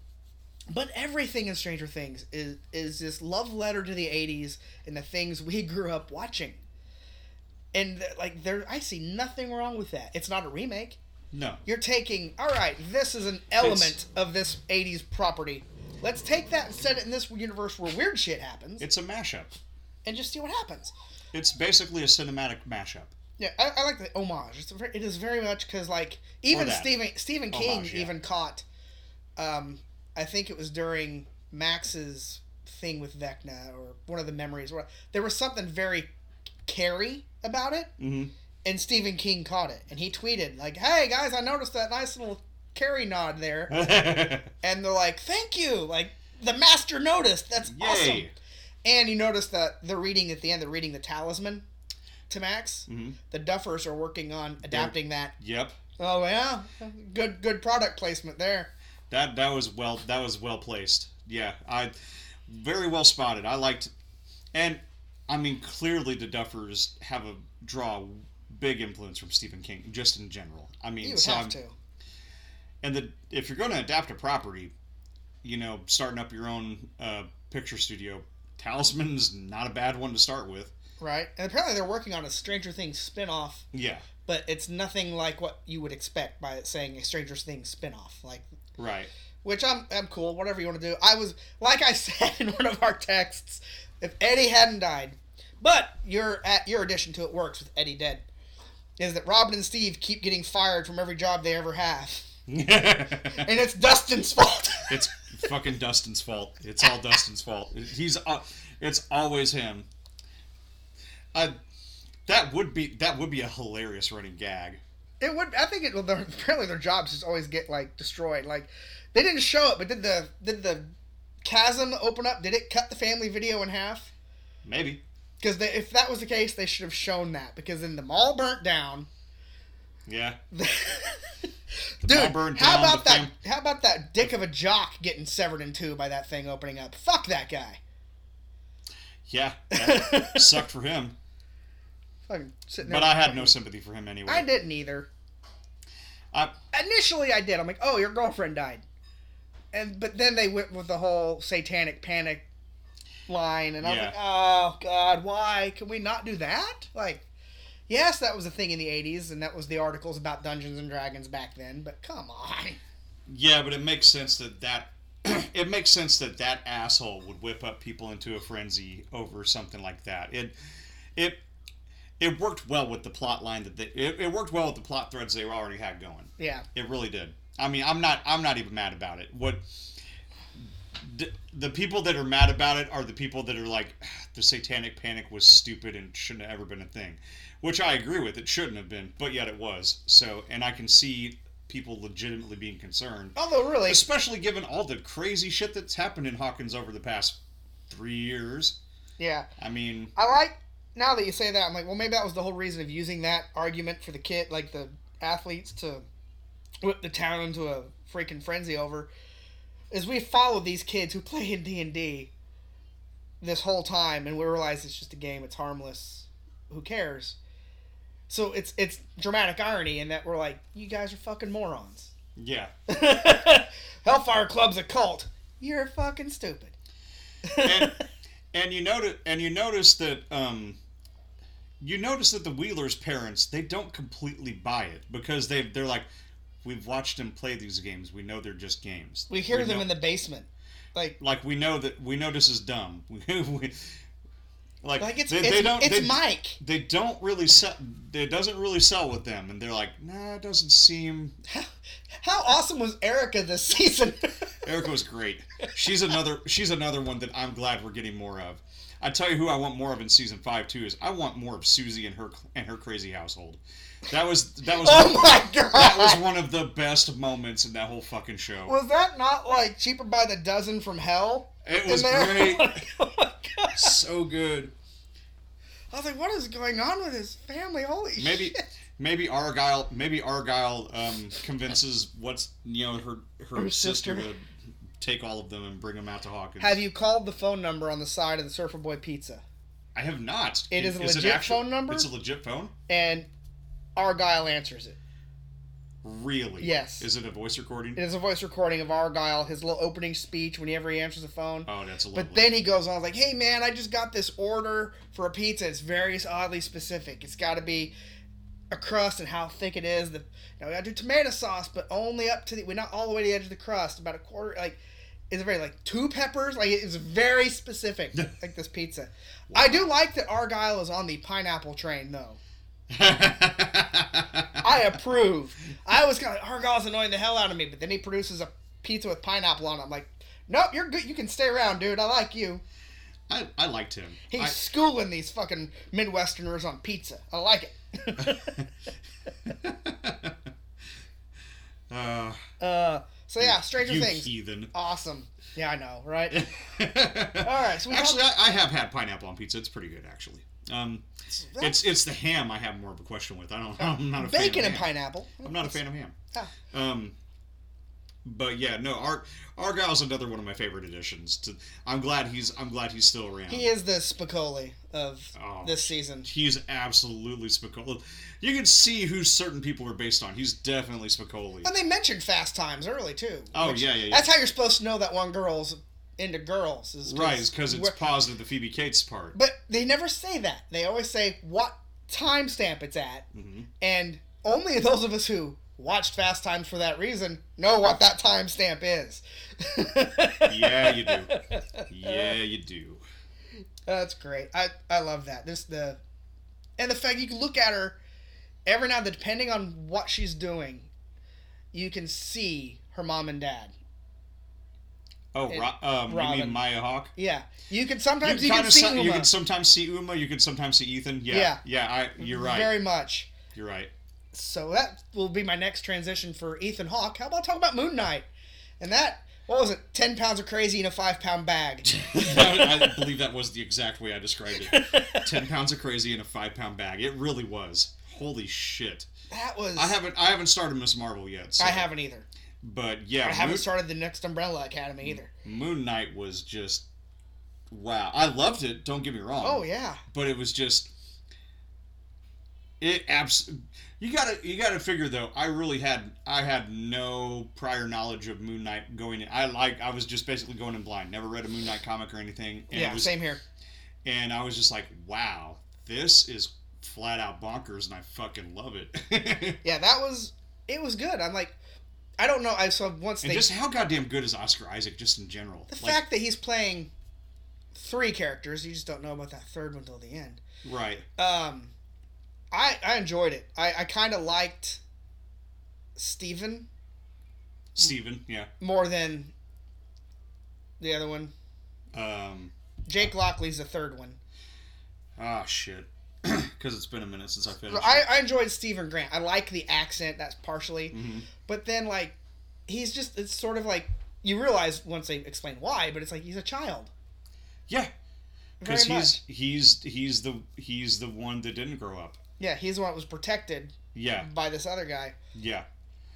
but everything in Stranger Things is is this love letter to the '80s and the things we grew up watching. And like there, I see nothing wrong with that. It's not a remake. No. You're taking all right. This is an element of this '80s property. Let's take that and set it in this universe where weird shit happens, It's a mashup. and just see what happens. It's basically a cinematic mashup. Yeah, I, I like the homage. It's very, it is very much because like even that. Stephen Stephen King Homage, yeah. even caught. Um, I think it was during Max's thing with Vecna or one of the memories where there was something very Carrie about it, Mm-hmm. and Stephen King caught it and he tweeted like, "Hey guys, I noticed that nice little Carrie nod there," and they're like, "Thank you!" Like the master noticed. That's awesome. And you notice that they're reading at the end. They're reading the talisman to Max. Mhm. The Duffers are working on adapting that. Yep. Oh yeah, good good product placement there. That that was well that was well placed. Yeah, I very well spotted. I liked, and I mean clearly the Duffers have a draw big influence from Stephen King just in general. I mean, You so have I'm- to. And the if you're going to adapt a property, you know, starting up your own uh, picture studio, Talisman's not a bad one to start with. Right, and apparently they're working on a Stranger Things spin-off, Yeah, but it's nothing like what you would expect by saying a Stranger Things spin-off. Like, right. which I'm I'm cool. Whatever you want to do. I was like I said in one of our texts, if Eddie hadn't died, but your at your addition to it works with Eddie dead, is that Robin and Steve keep getting fired from every job they ever have, and it's Dustin's fault. it's fucking Dustin's fault. It's all Dustin's fault. He's uh, it's always him. I that would be that would be a hilarious running gag. It would. I think it. Well, their, apparently their jobs just always get like destroyed. Like they didn't show it, but did the did the chasm open up? Did it cut the family video in half? Maybe. Because if that was the case, they should have shown that. Because then the mall burnt down. Yeah. Dude, mall burned how down, about the that? fam- How about that dick of a jock getting severed in two by that thing opening up? Fuck that guy. Yeah. That sucked for him. Fucking sitting there. But I had no sympathy for him anyway. I didn't either. I, Initially, I did. I'm like, oh, your girlfriend died, and but then they went with the whole satanic panic line, and I was Yeah. like, oh god, why can we not do that? Like, yes, that was a thing in the '80s, and that was the articles about Dungeons and Dragons back then. But come on, Yeah, but it makes sense that that it makes sense that that asshole would whip up people into a frenzy over something like that. It it it worked well with the plot line that they, it, it worked well with the plot threads they already had going. yeah, It really did. I mean, I'm not I'm not even mad about it. What the, the people that are mad about it are the people that are like the satanic panic was stupid and shouldn't have ever been a thing, which I agree with. It shouldn't have been, but yet it was. So, and I can see people legitimately being concerned, although really, especially given all the crazy shit that's happened in Hawkins over the past three years. yeah, I mean, I like now that you say that. I'm like, well, maybe that was the whole reason of using that argument for the kid, like the athletes, to whip the town into a freaking frenzy over. Is we followed these kids who play in D and D this whole time, and we realize it's just a game. It's harmless. Who cares? So it's it's dramatic irony in that we're like, you guys are fucking morons. yeah. Hellfire Club's a cult. You're fucking stupid. and and you notice and you notice that um you notice that the Wheelers' parents they don't completely buy it because they they're like we've watched them play these games we know they're just games we hear them know, in the basement, like like we know that we know this is dumb we, we- like, like it's they, it's, they don't it's they, Mike. they don't really sell it doesn't really sell with them and they're like nah it doesn't seem How awesome was Erica this season? Erica was great. She's another. She's another one that I'm glad we're getting more of. I tell you who I want more of in season five too is I want more of Susie and her and her crazy household. That was that was oh my god! that was one of the best moments in that whole fucking show. Was that not like cheaper by the dozen from hell? It was great, oh so good. I was like, what is going on with his family? Holy Maybe shit! maybe Argyle maybe Argyle um, convinces what's you know her her, Her sister. sister. to take all of them and bring them out to Hawkins. Have you called the phone number on the side of the Surfer Boy Pizza? I have not. It is a legit phone number? It's a legit phone. And Argyle answers it. Really? Yes. Is it a voice recording? It is a voice recording of Argyle, his little opening speech whenever he answers the phone. Oh, that's a lovely. But then he goes on like, "Hey man, I just got this order for a pizza. It's very oddly specific. It's got to be a crust and how thick it is. The you know, we got to do tomato sauce, but only up to the we're not all the way to the edge of the crust. About a quarter. Like, it's very like two peppers. Like it's very specific. like this pizza. I do like that Argyle is on the pineapple train though. I approve. I was kind of Argyle's annoying the hell out of me, but then he produces a pizza with pineapple on it. I'm like, nope, you're good. You can stay around, dude. I like you. I, I liked him. He's I- schooling these fucking Midwesterners on pizza. I like it. uh, uh, so yeah, Stranger you Things, heathen. awesome. Yeah, I know, right? All right, so we actually, I, I have had pineapple on pizza. It's pretty good, actually. Um, it's it's the ham I have more of a question with. I don't. I'm not a fan bacon of and ham. pineapple. I'm not a fan of ham. Ah. Um, but yeah, no, Ar- Argyle's another one of my favorite additions. To I'm glad he's I'm glad he's still around. He is the Spicoli of Oh, this season. He's absolutely Spicoli. You can see who certain people are based on. He's definitely Spicoli. And they mentioned Fast Times early too. Oh, yeah, yeah, yeah. That's how you're supposed to know that one girl's into girls. Is Right, because it's positive the Phoebe Cates part. But they never say that. They always say what timestamp it's at, Mhm. and only those of us who watched Fast Times for that reason know what that timestamp is. Yeah, you do. Yeah, you do. That's great. I I love that. This the and the fact you can look at her every now and then, depending on what she's doing, you can see her mom and dad. Oh, Ro- um, you mean Maya Hawke? Yeah, you can sometimes can, you, can see so- you can sometimes see Uma. You can sometimes see Ethan. Yeah, Yeah. yeah. I, you're right. very much. You're right. So that will be my next transition for Ethan Hawke. How about talk about Moon Knight? And that what was it? Ten pounds of crazy in a five pound bag. I believe that was the exact way I described it. Ten pounds of crazy in a five pound bag. It really was. Holy shit! That was. I haven't I haven't started Miss Marvel yet. So. I haven't either. But yeah, I haven't Moon, started the next Umbrella Academy either. Moon Knight was just wow. I loved it. Don't get me wrong. Oh yeah. But it was just It abs. You gotta you gotta figure though. I really had I had no prior knowledge of Moon Knight going in. I like I was just basically going in blind. Never read a Moon Knight comic or anything. And yeah, was, same here. And I was just like, wow, this is flat out bonkers, and I fucking love it. Yeah, that was it was good. I'm like, I don't know. I saw once and they just how goddamn good is Oscar Isaac just in general? the Like, fact that he's playing three characters. You just don't know about that third one till the end. right? Um, I I enjoyed it. I I kind of liked Steven Steven, yeah. more than the other one. Um, Jake Lockley's the third one. ah, shit. Because it's been a minute since I finished. I, I enjoyed Steven Grant. I like the accent. That's partially, Mhm. but then like he's just it's sort of like you realize once they explain why, but it's like he's a child. Yeah, because much. he's he's he's the he's the one that didn't grow up. Yeah, he's the one that was protected Yeah, by this other guy, yeah,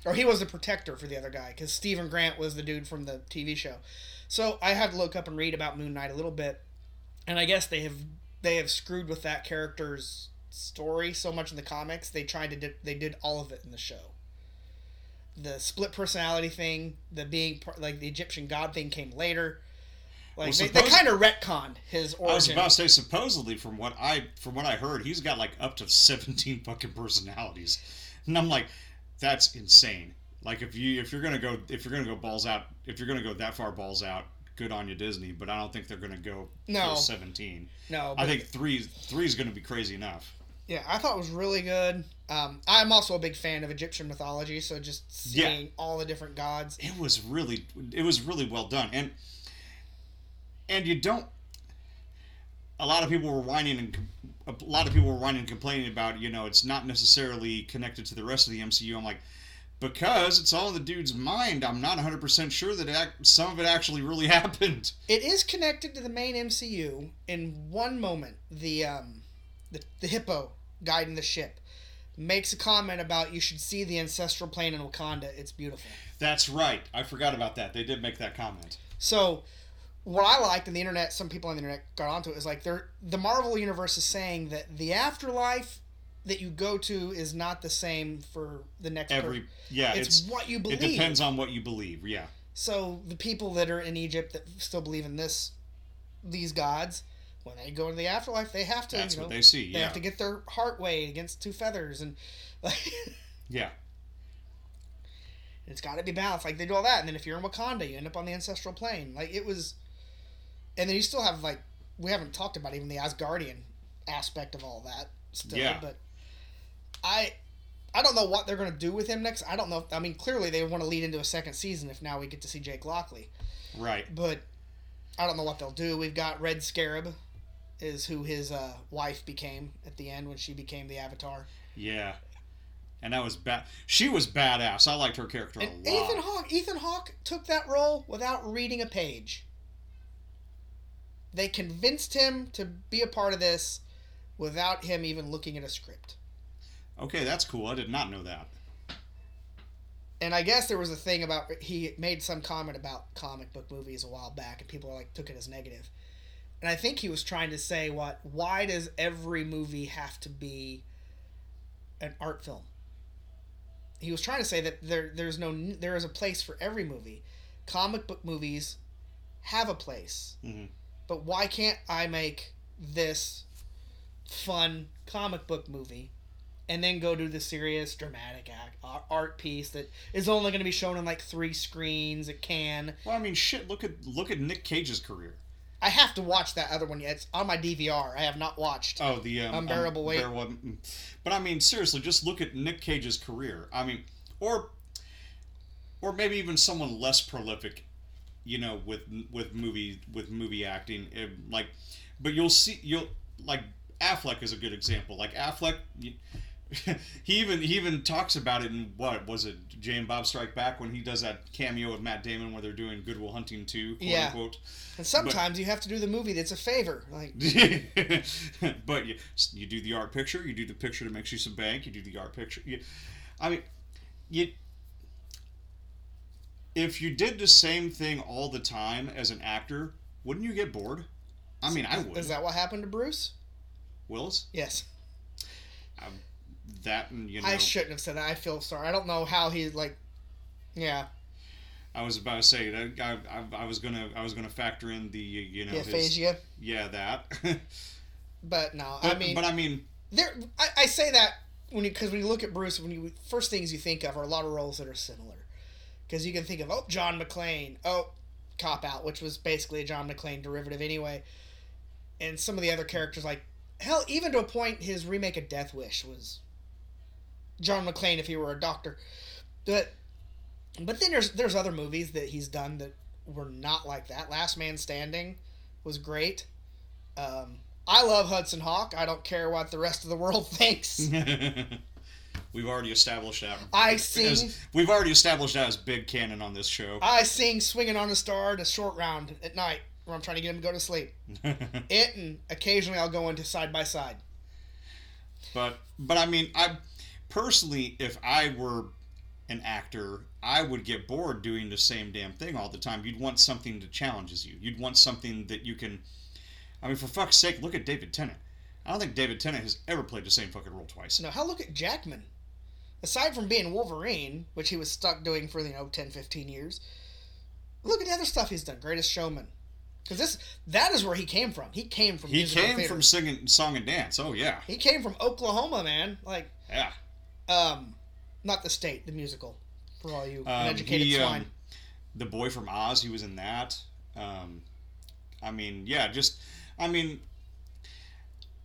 or he was the protector for the other guy because Steven Grant was the dude from the TV show. So I had to look up and read about Moon Knight a little bit, and I guess they have they have screwed with that character's story so much in the comics. They tried to di- they did all of it in the show. The split personality thing, the being like the Egyptian god thing came later. Like Well, they, they kind of retconned his origin. I was about to say supposedly from what I from what I heard, he's got like up to seventeen fucking personalities, and I'm like, that's insane. Like if you if you're gonna go if you're gonna go balls out if you're gonna go that far balls out, good on you Disney. But I don't think they're gonna go No. seventeen. no, I think three three is gonna be crazy enough. Yeah, I thought it was really good. Um, I'm also a big fan of Egyptian mythology, so just Yeah. seeing all the different gods. it was really it was really well done and and you don't a lot of people were whining and a lot of people were whining and complaining about you know it's not necessarily connected to the rest of the MCU I'm like because it's all in the dude's mind I'm not 100% sure that some of it actually really happened It is connected to the main MCU in one moment. The um, the, the hippo guiding the ship makes a comment about you should see the ancestral plane in Wakanda. It's beautiful. that's right I forgot about that they did make that comment So, what I liked, in the internet, some people on the internet got onto it, is like they're the Marvel universe is saying that the afterlife that you go to is not the same for the next per- every yeah It's, it's, what you believe. it depends on what you believe yeah So the people that are in Egypt that still believe in this, these gods, when they go to the afterlife, they have to. that's you know, what they see yeah. They have to get their heart weighed against two feathers, and like yeah it's got to be balanced. Like they do all that, and then if you're in Wakanda, you end up on the ancestral plane. Like it was, and then you still have like we haven't talked about even the Asgardian aspect of all that still, Yeah. but I. I don't know what they're going to do with him next. I don't know. I mean, clearly they want to lead into a second season if now we get to see Jake Lockley. right but I don't know what they'll do. We've got Red Scarab, is who his uh, wife became at the end when she became the Avatar. Yeah. And that was bad. She was badass. I liked her character a lot. Ethan Hawke, Ethan Hawke took that role without reading a page. They convinced him to be a part of this without him even looking at a script. Okay, that's cool. I did not know that. And I guess there was a thing about he made some comment about comic book movies a while back, and people like took it as negative. And I think he was trying to say, "What? Why does every movie have to be an art film?" He was trying to say that there, there's no, there is a place for every movie. Comic book movies have a place, Mhm. but why can't I make this fun comic book movie and then go do the serious dramatic act, art piece that is only going to be shown on like three screens It can. Well, I mean, shit. Look at look at Nick Cage's career. I have to watch that other one yet. It's on my DVR. I have not watched. Oh, the um, Unbearable Weight. Unbearable- mm. But I mean, seriously, just look at Nick Cage's career. I mean, or or maybe even someone less prolific, you know, with with movie with movie acting. eh, like, but you'll see you'll like Affleck is a good example. Like Affleck. You, he even he even talks about it in what was it Jay and Bob Strike Back when he does that cameo with Matt Damon where they're doing Goodwill Hunting too, quote Yeah. unquote. and sometimes you have to do the movie that's a favor. Like but you, you do the art picture, you do the picture that makes you some bank, you do the art picture. You, I mean, you. If you did the same thing all the time as an actor, wouldn't you get bored? I mean, I would. is that what happened to Bruce? Willis? Yes. Um, that you know I shouldn't have said that. I feel sorry. I don't know how he like. Yeah, I was about to say that I, I, I was gonna I was gonna factor in the you know the his, aphasia. yeah that But no, but, I mean, but I mean there. I, I say that when you because when you look at Bruce, when you first things you think of are a lot of roles that are similar. Because you can think of oh John McClane, oh Cop Out, which was basically a John McClane derivative anyway, and some of the other characters like hell, even to a point, his remake of Death Wish was John McClane if he were a doctor, but but then there's there's other movies that he's done that were not like that. Last Man Standing was great. Um, I love Hudson Hawk. I don't care what the rest of the world thinks. we've already established that I as- sing we've already established that as big canon on this show I sing "Swinging on a Star" to short round at night where I'm trying to get him to go to sleep. It and occasionally I'll go into side by side. But but I mean, I personally, if I were an actor, I would get bored doing the same damn thing all the time. You'd want something that challenges you. You'd want something that you can. I mean, for fuck's sake, look at David Tennant. I don't think David Tennant has ever played the same fucking role twice. No, how look at Jackman. Aside from being Wolverine, which he was stuck doing for you know 10, 15 years, look at the other stuff he's done. Greatest Showman. Because this that is where he came from. He came from He came theater. from singing song and dance. Oh yeah, He came from Oklahoma, man. Like, yeah. Um, not the state, the musical. For all you Um, uneducated he, swine. um, the boy from Oz, he was in that. Um, I mean, yeah, just, I mean,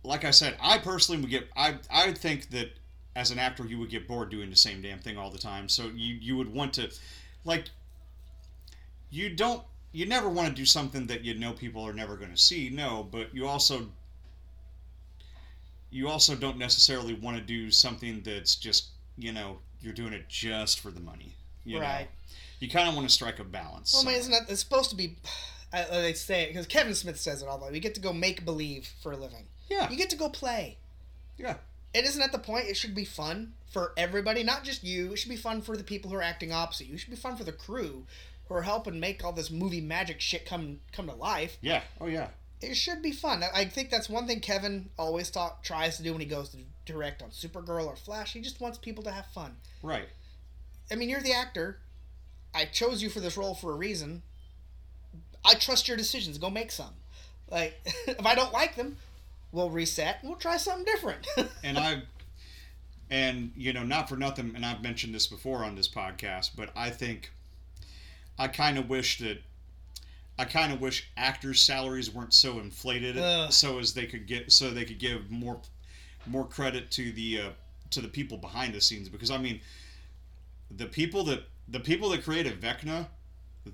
like I said, I personally would get, I, I think that as an actor, you would get bored doing the same damn thing all the time. So you, you would want to, like, you don't, you never want to do something that you know people are never going to see. No, but you also, you also don't necessarily want to do something that's just, you know, you're doing it just for the money. You know? Right. You kind of want to strike a balance. Well, I mean, isn't that it's supposed to be? I, they say because Kevin Smith says it all the way. We get to go make believe for a living. Yeah. You get to go play. Yeah. And isn't at the point? It should be fun for everybody, not just you. It should be fun for the people who are acting opposite you. It should be fun for the crew who are helping make all this movie magic shit come come to life. Yeah. Oh yeah. It should be fun. I- think that's one thing Kevin always talk, tries to do when he goes to direct on Supergirl or Flash. He just wants people to have fun. Right. I mean, you're the actor. I chose you for this role for a reason. I trust your decisions. Go make some. Like, if I don't like them, we'll reset and we'll try something different. And I, and you know, not for nothing, and I've mentioned this before on this podcast, but I think, I kind of wish that, I kind of wish actors' salaries weren't so inflated, Ugh. so as they could get, so they could give more, more credit to the, uh, to the people behind the scenes, because I mean, the people that the people that created Vecna,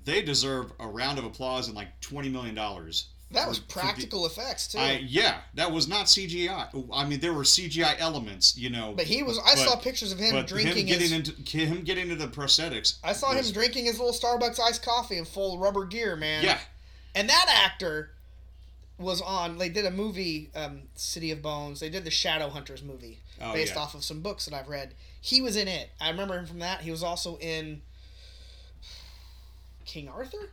they deserve a round of applause and like twenty million dollars. That was for- the- practical effects too. I yeah, that was not CGI. I mean, there were CGI elements, you know. but he was. I but- saw pictures of him drinking him getting his. into him getting into the prosthetics. I saw was- him drinking his little Starbucks iced coffee in full rubber gear, man. Yeah, And that actor was on. They did a movie, um, City of Bones. They did the Shadow Hunters movie Oh, based yeah. off of some books that I've read. He was in it. I remember him from that. He was also in King Arthur.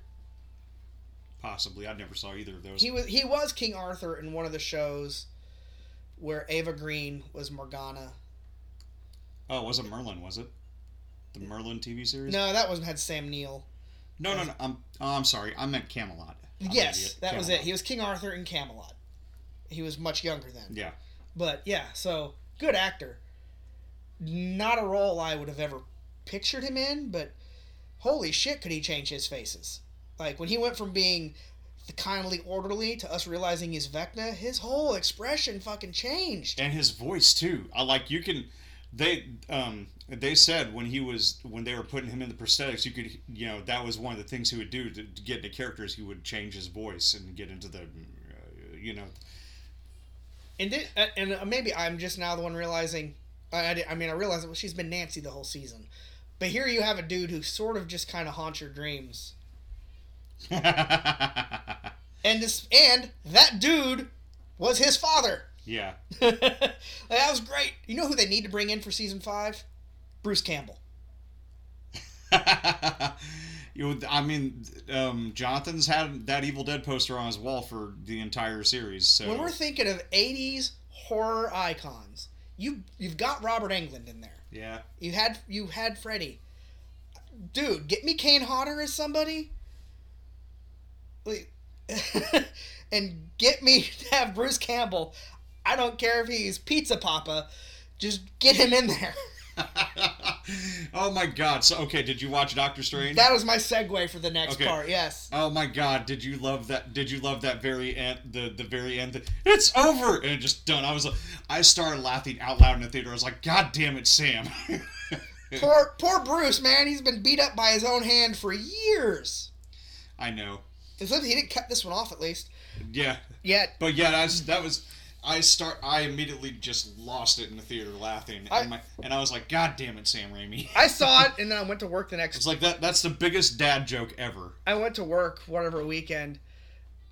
Possibly. I never saw either of those. He was he was King Arthur in one of the shows where Eva Green was Morgana. oh, it wasn't Merlin, was it? The Merlin TV series? No, that wasn't had Sam Neill. no, no. no I'm oh, I'm sorry. I meant Camelot. I'm yes, that was it. He was King Arthur in Camelot. He was much younger then. Yeah, But yeah, so good actor. Not a role I would have ever pictured him in, but holy shit, could he change his faces? Like when he went from being the kindly orderly to us realizing he's Vecna, his whole expression fucking changed. and his voice too. I like you can. They um they said when he was when they were putting him in the prosthetics, you could you know that was one of the things he would do to, to get into characters. He would change his voice and get into the uh, you know And did, uh, and uh, maybe I'm just now the one realizing. I, I, I mean, I realized well, she's been Nancy the whole season, but here you have a dude who sort of just kind of haunts your dreams, and this and that dude was his father. yeah. that was great. You know who they need to bring in for season five? Bruce Campbell. you I mean, um, Jonathan's had that Evil Dead poster on his wall for the entire series. So When we're thinking of '80s horror icons, You you've got Robert Englund in there. Yeah. You had you had Freddy. Dude, get me Kane Hodder as somebody. And get me to have Bruce Campbell. I don't care if he's Pizza Poppa. Just get him in there. oh my god. So okay, did you watch Doctor Strange? That was my segue for the next Okay. part. Yes. Oh my god, did you love that did you love that very end the the very end it's over and it just done. I was like I started laughing out loud in the theater. I was like, God damn it, Sam. Poor poor Bruce, man. He's been beat up by his own hand for years. I know. Except he didn't cut this one off at least. Yeah. Yet. But yeah, that's that was I start I immediately just lost it in the theater laughing. I- and, my, and I was like, God damn it, Sam Raimi. I saw it and then I went to work the next It's like that that's the biggest dad joke ever. I went to work whatever weekend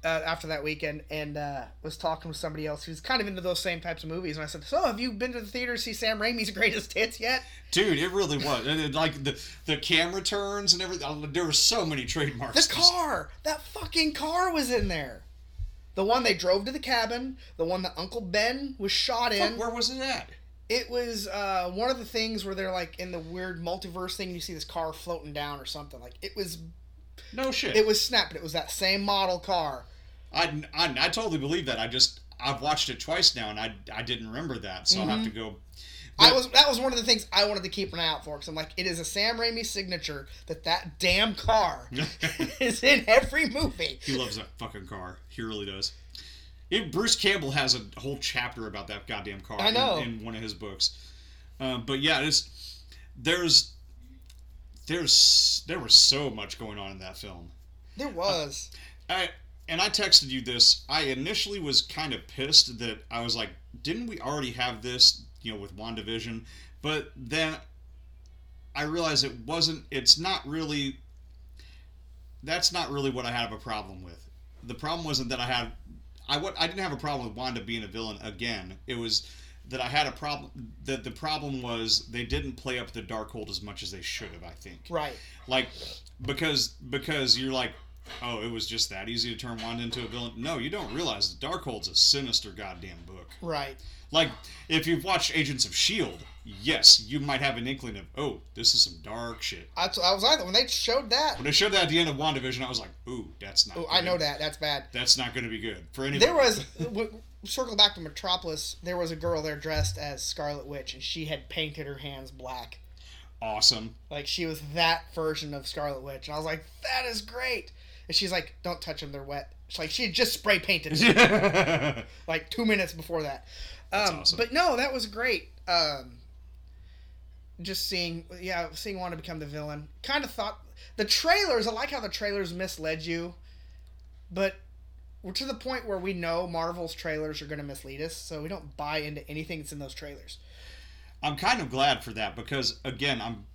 uh, after that weekend and uh, was talking with somebody else who's kind of into those same types of movies. And I said, "So, have you been to the theater to see Sam Raimi's Greatest Hits yet?" Dude, it really was. It, like the the camera turns and everything. oh, There were so many trademarks. The car, that fucking car was in there. The one they drove to the cabin, the one that Uncle Ben was shot in. Fuck, where was it at? It was uh, one of the things where they're like in the weird multiverse thing. And you see this car floating down or something. Like it was, No shit. it was snapped. it was that same model car. I, I, I totally believe that. I just I've watched it twice now and I, I didn't remember that, so I'll have to go. Mm-hmm. I was that was one of the things I wanted to keep an eye out for because I'm like, it is a Sam Raimi signature that that damn car is in every movie. He loves that fucking car. He really does. Even Bruce Campbell has a whole chapter about that goddamn car. I know. in, in one of his books. Um, but yeah, it's there's there's there was so much going on in that film. There was. I and I texted you this. I initially was kind of pissed that I was like, didn't we already have this, you know, with WandaVision? But then I realized it wasn't it's not really that's not really what I have a problem with. The problem wasn't that I had I what I didn't have a problem with Wanda being a villain again. It was that I had a problem that the problem was they didn't play up the Darkhold as much as they should have, I think Right. like because because you're like oh it was just that easy to turn wanda into a villain no you don't realize the darkhold's a sinister goddamn book Right. like if you've watched agents of shield yes you might have an inkling of oh this is some dark shit I, I was like, when they showed that. when they showed that at the end of wandavision i was like ooh that's not Oh, I know that. That's bad. that's not going to be good for anybody There was w- circle back to Metropolis. There was a girl there dressed as Scarlet Witch, and she had painted her hands black. awesome Like she was that version of Scarlet Witch, and I was like, that is great. And she's like, don't touch them, they're wet. She's like she had just spray painted them, like two minutes before that. Um, awesome. But no, that was great. Um, just seeing, yeah, seeing Wanda become the villain. Kind of thought the trailers. I like how the trailers misled you, but we're to the point where we know Marvel's trailers are going to mislead us, so we don't buy into anything that's in those trailers. I'm kind of glad for that because again, I'm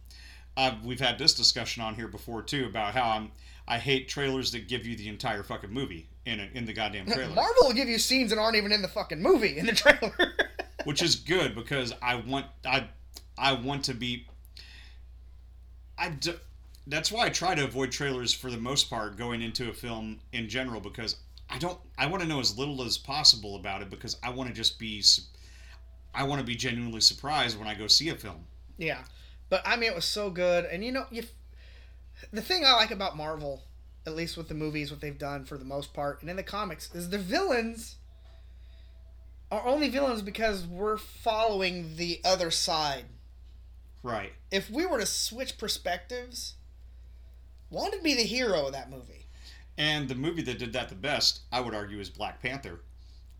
I've, we've had this discussion on here before too about how I'm I hate trailers that give you the entire fucking movie in a, in the goddamn trailer, Marvel will give you scenes that aren't even in the fucking movie in the trailer. which is good because I want I I want to be I d- that's why I try to avoid trailers for the most part going into a film in general because I don't I want to know as little as possible about it because I want to just be I want to be genuinely surprised when I go see a film. Yeah, but I mean, it was so good, and you know, you. The thing I like about Marvel, at least with the movies, what they've done for the most part, and in the comics, is the villains are only villains because we're following the other side. Right. If we were to switch perspectives, Wanda'd be the hero of that movie. And the movie that did that the best, I would argue, is Black Panther,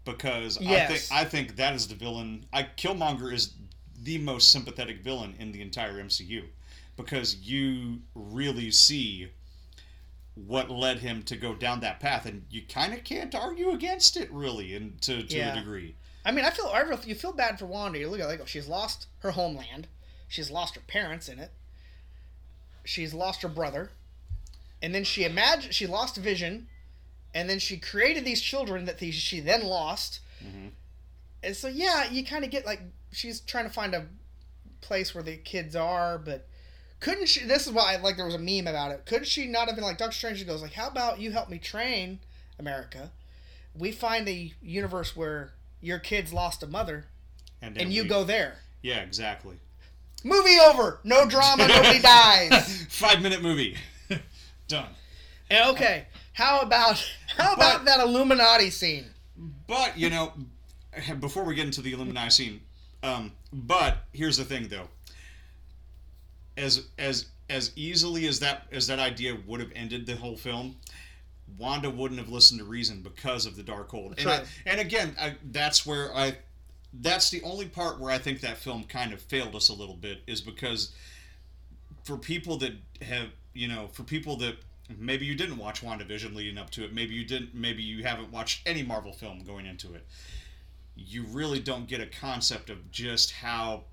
because I think I think that is the villain. I Killmonger is the most sympathetic villain in the entire MCU, because you really see what led him to go down that path, and you kind of can't argue against it, really, and to to Yeah. a degree. I mean, I feel I feel- you feel bad for Wanda. You look at like, oh, she's lost her homeland, she's lost her parents in it, she's lost her brother, and then she imagined she lost Vision, and then she created these children that these, she then lost, Mhm. and so yeah, you kind of get like she's trying to find a place where the kids are, but couldn't she? This is why like there was a meme about it. Couldn't she not have been like Doctor Strange? Goes like, how about you help me train America? We find a universe where your kids lost a mother, And, and you we- go there. Yeah, exactly. Movie over. No drama. Nobody dies. Five minute movie. Done. And okay, how about how about But- that Illuminati scene? But you know, before we get into the Illuminati scene, um, but here's the thing though. As as as easily as that as that idea would have ended the whole film, Wanda wouldn't have listened to reason because of the Darkhold. And I, and again, I, that's where I that's the only part where I think that film kind of failed us a little bit is because for people that have you know for people that maybe you didn't watch WandaVision leading up to it maybe you didn't maybe you haven't watched any Marvel film going into it you really don't get a concept of just how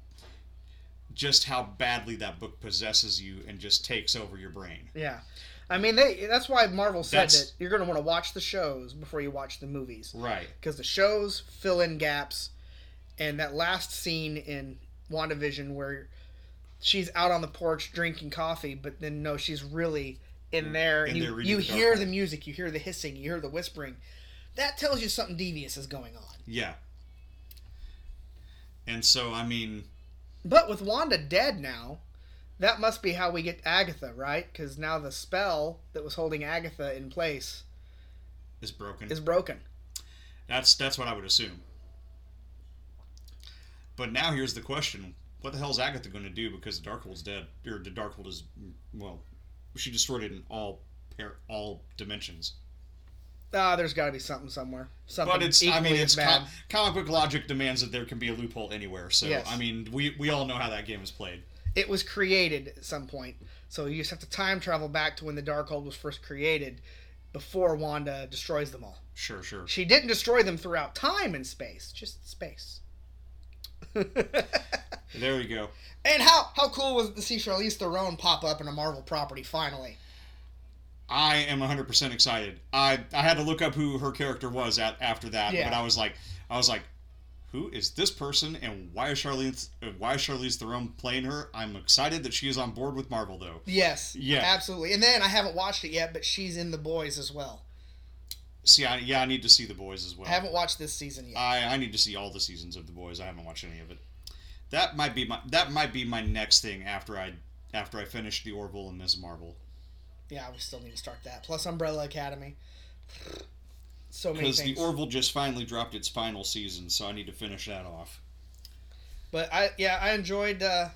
just how badly that book possesses you and just takes over your brain Yeah. I mean, they that's why Marvel said That's- that you're going to want to watch the shows before you watch the movies. right Because the shows fill in gaps. And that last scene in WandaVision where she's out on the porch drinking coffee, but then no, she's really in mm, there. And you you hear the music, you hear the hissing, you hear the whispering. That tells you something devious is going on. yeah and so I mean But with Wanda dead now, that must be how we get Agatha, right? Because now the spell that was holding Agatha in place is broken is broken. That's that's what I would assume. But now here's the question: What the hell is Agatha going to do because the Darkhold's dead, or the Darkhold is well, she destroyed it in all all dimensions. Ah, there's got to be something somewhere. Something But it's I mean it's com- comic book logic demands that there can be a loophole anywhere. So Yes. I mean we we all know how that game is played. it was created at some point, so you just have to time travel back to when the Darkhold was first created, before Wanda destroys them all. Sure, sure. She didn't destroy them throughout time and space, just space. There you go. And how how cool was it to see Charlize Theron pop up in a Marvel property finally? I am 100% excited. I I had to look up who her character was at after that, Yeah. but I was like I was like who is this person and why is Charlize why is Charlize Theron playing her? I'm excited that she is on board with Marvel though. Yes, Yeah. absolutely. And then I haven't watched it yet, but she's in The Boys as well. See, I, yeah, I need to see the boys as well. I haven't watched this season yet. I I need to see all the seasons of the boys. I haven't watched any of it. That might be my that might be my next thing after I after I finish the Orville and Ms. Marvel. Yeah, we still need to start that. Plus Umbrella Academy. So many things. Because the things. Orville just finally dropped its final season, so I need to finish that off. But I yeah, I enjoyed uh,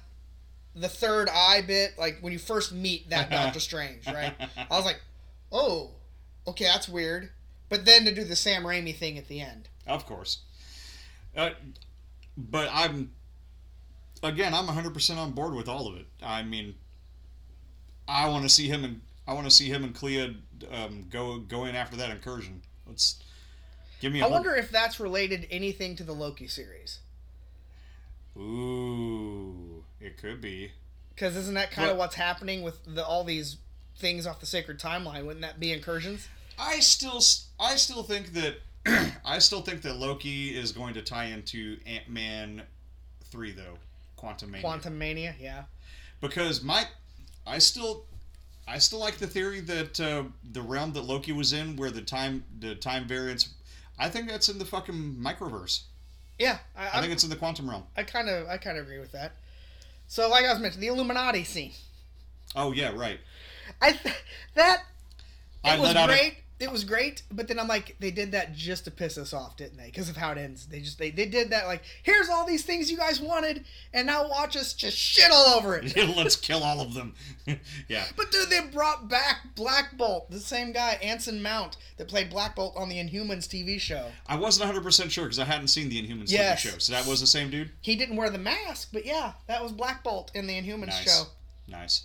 the third eye bit. Like when you first meet that Doctor Strange, right? I was like, oh, okay, that's weird. But then to do the Sam Raimi thing at the end. Of course. Uh, but I'm again, I'm 100% on board with all of it. I mean, I want to see him and I want to see him and Clea um, go go in after that incursion. Let's give me. a I wonder if that's related anything to the Loki series. Ooh, it could be. Because isn't that kind of what's happening with the, all these things off the sacred timeline? Wouldn't that be incursions? I still, I still think that, I still think that Loki is going to tie into Ant Man three though, Quantum Mania. Quantum Mania, yeah. because my I still I still like the theory that uh, the realm that Loki was in where the time the time variance I think that's in the fucking microverse. Yeah, I I, think it's in the quantum realm. I kind of I kind of agree with that. So, like I was mentioning, the Illuminati scene. Oh yeah, right. I th- that it I was let out a- great. It was great, but then I'm like, they did that just to piss us off, didn't they? Because of how it ends. They just they, they did that like, here's all these things you guys wanted, and now watch us just shit all over it. Let's kill all of them. yeah. But dude, they brought back Black Bolt, the same guy, Anson Mount, that played Black Bolt on the Inhumans TV show. I wasn't 100% sure because I hadn't seen the Inhumans Yes. TV show. So that was the same dude? He didn't wear the mask, but yeah, that was Black Bolt in the Inhumans Nice. show. Nice.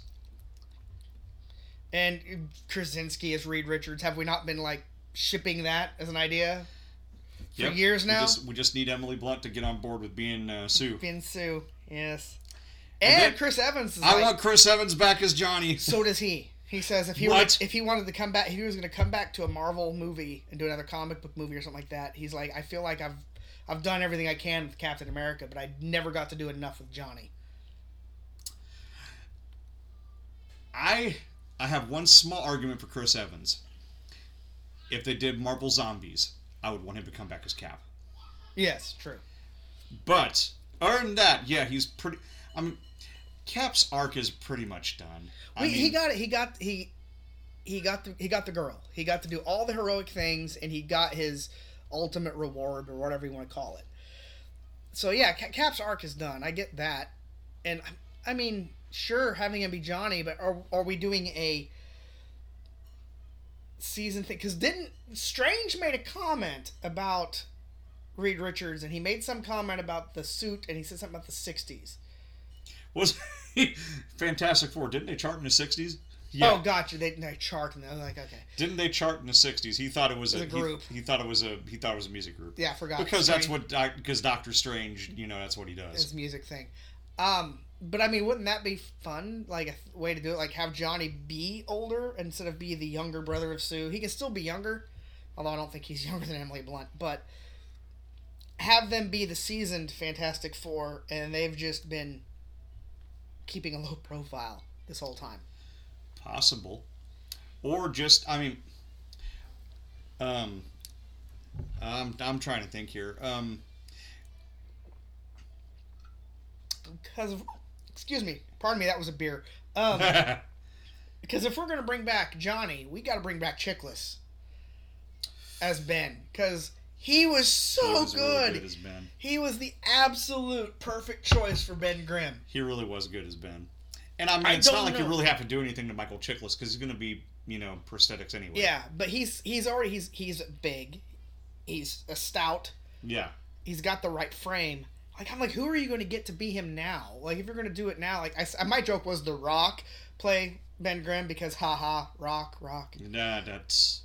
And Krasinski as Reed Richards. Have we not been like shipping that as an idea for Yep. years We now? just, we just need Emily Blunt to get on board with being uh, Sue. Being Sue, yes. And And, then- Chris Evans is I like, want Chris Evans back as Johnny. so does he. He says if he were, if he wanted to come back, if he was going to come back to a Marvel movie and do another comic book movie or something like that. He's like, I feel like I've I've done everything I can with Captain America, but I never got to do enough with Johnny. I I have one small argument for Chris Evans. If they did Marvel Zombies, I would want him to come back as Cap. Yes, true. But other than that, yeah, he's pretty. I mean, Cap's arc is pretty much done. I We, mean, he got it. He got he he got the he got the girl. He got to do all the heroic things, and he got his ultimate reward or whatever you want to call it. So yeah, Cap's arc is done. I get that, and I- I mean, sure, having him be Johnny, but are are we doing a season thing? Because didn't Strange made a comment about Reed Richards, and he made some comment about the suit, and he said something about the '60s. was Fantastic Four. Didn't they chart in the '60s? Oh, gotcha. They, they chart, and I was like, okay. Didn't they chart in the '60s? He thought it was a, As a he- group. He, thought it was a he thought it was a music group. Yeah, I forgot. Because that's what because Doctor Strange, you know, that's what he does. his music thing. Um, but I mean, wouldn't that be fun? Like a th- way to do it, like have Johnny be older instead of be the younger brother of Sue. He can still be younger, although I don't think he's younger than Emily Blunt. But have them be the seasoned Fantastic Four, and they've just been keeping a low profile this whole time. Possible, or just I mean, um, I'm I'm trying to think here. Um, Because, of, excuse me, pardon me, that was a beer. Um, Because if we're gonna bring back Johnny, we got to bring back Chiklis as Ben, because he was so he was good. really good as Ben. He was the absolute perfect choice for Ben Grimm. He really was good as Ben. And I mean, I it's not don't like you really have to do anything to Michael Chiklis because he's going to be, you know, prosthetics anyway. Yeah, but he's he's already he's he's big, he's a stout, Yeah. he's got the right frame. Like I'm like, who are you going to get to be him now? Like if you're going to do it now, like I, my joke was The Rock play Ben Grimm because haha Rock Rock. Nah, that's.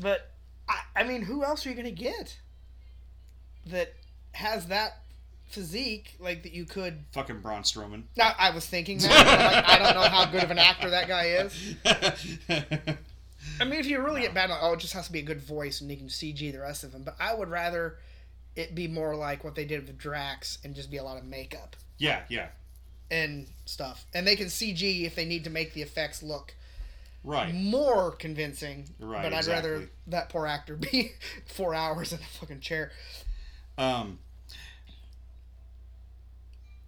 But I, I mean, who else are you going to get that has that physique like that you could? Fucking Braun Strowman. Now, I was thinking that. like, I don't know how good of an actor that guy is. I mean, if you really get bad, oh, it just has to be a good voice and you can CG the rest of them. But I would rather it be more like what they did with Drax and just be a lot of makeup yeah, yeah. and stuff. And they can CG if they need to make the effects look Right. more convincing. Right, But I'd rather that poor actor be four hours in a fucking chair. Um,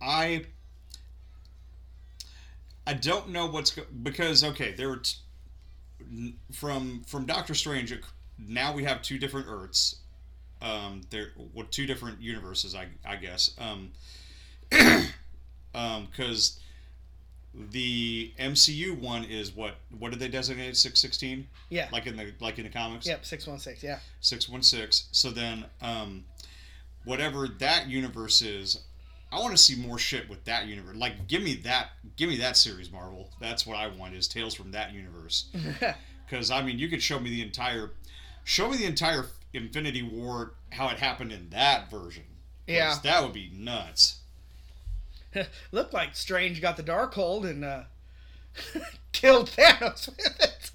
I I don't know what's go- because okay, there were t- from from Doctor Strange. Now we have two different Earths. Um, there well, two different universes, I I guess. Um, um, because the MCU one is what what did they designate six sixteen Yeah. like in the like in the comics Yep, 616, yeah. 616 so then um whatever that universe is i want to see more shit with that universe like give me that give me that series marvel that's what i want is tales from that universe because i mean you could show me the entire show me the entire infinity war how it happened in that version. Yeah. that would be nuts Looked like Strange got the Darkhold and uh, killed Thanos with it.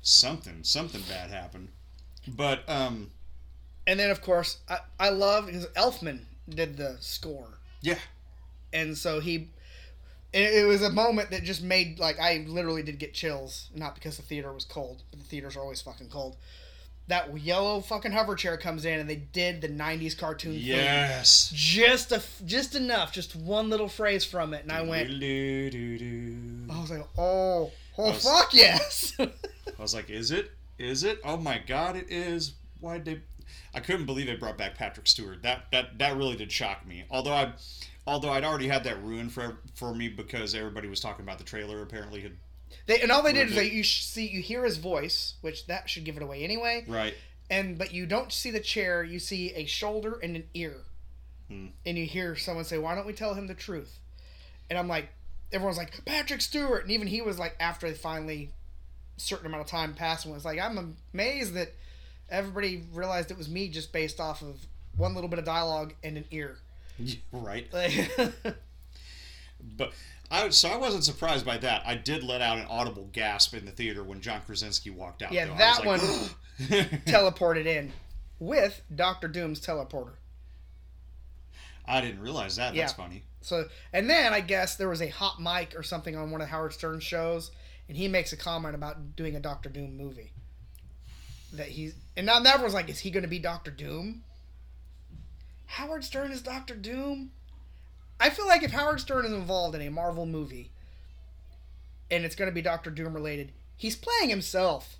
something something bad happened but um And then, of course, I, I love because Elfman did the score. yeah And so he. It, it was a moment that just made, like, I literally did get chills. Not because the theater was cold, but the theaters are always fucking cold. That yellow fucking hover chair comes in and they did the 90s cartoon thing. yes Just, a, just enough, just one little phrase from it. And I went. I was like, oh, oh, was- fuck yes. I was like, "Is it? Is it? Oh my god, it is!" Why they? I couldn't believe they brought back Patrick Stewart. That that that really did shock me. Although I, although I'd already had that ruined for for me because everybody was talking about the trailer. Apparently, had They and all they did is they you sh- see you hear his voice, which that should give it away anyway. right. And but you don't see the chair. You see a shoulder and an ear, Hmm. and you hear someone say, "Why don't we tell him the truth?" And I'm like, everyone's like Patrick Stewart, and even he was like after they finally certain amount of time passed, and was like, I'm amazed that everybody realized it was me just based off of one little bit of dialogue and an ear. right. Like, But I so I wasn't surprised by that. I did let out an audible gasp in the theater when John Krasinski walked out. Yeah, though. That like, teleported in with Doctor Doom's teleporter. I didn't realize that. That's funny. So, and then I guess there was a hot mic or something on one of Howard Stern's shows, and he makes a comment about doing a Doctor Doom movie. That he's and now everyone's like, is he going to be Doctor Doom? Howard Stern is Doctor Doom. I feel like if Howard Stern is involved in a Marvel movie, and it's going to be Doctor Doom related, he's playing himself.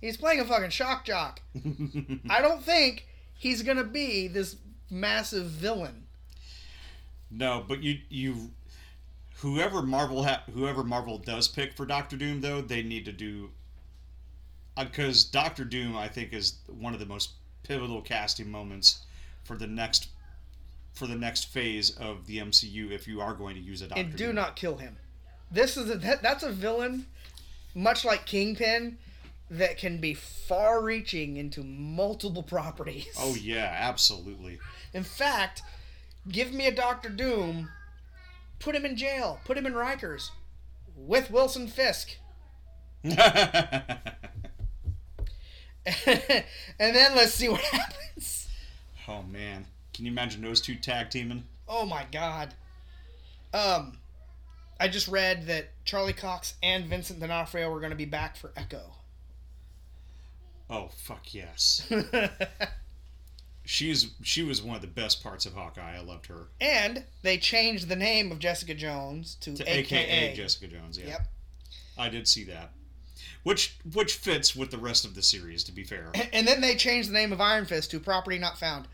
He's playing a fucking shock jock. I don't think he's going to be this massive villain. No, but you you whoever Marvel ha- whoever Marvel does pick for Doctor Doom though, they need to do uh, because Doctor Doom I think is one of the most pivotal casting moments for the next for the next phase of the MCU if you are going to use a Doctor and do Doom. not kill him. This is a, that, that's a villain, much like Kingpin, that can be far-reaching into multiple properties. Oh yeah, absolutely. In fact, give me a Doctor Doom, put him in jail, put him in Rikers, with Wilson Fisk, and then let's see what happens. oh man, can you imagine those two tag teaming? Oh my God. Um, I just read that Charlie Cox and Vincent D'Onofrio were going to be back for Echo. Oh fuck yes. She's she was one of the best parts of Hawkeye. I loved her. and they changed the name of Jessica Jones to, To AKA. AKA Jessica Jones. Yeah. Yep. I did see that. Which which fits with the rest of the series, to be fair. And then they changed the name of Iron Fist to Property Not Found.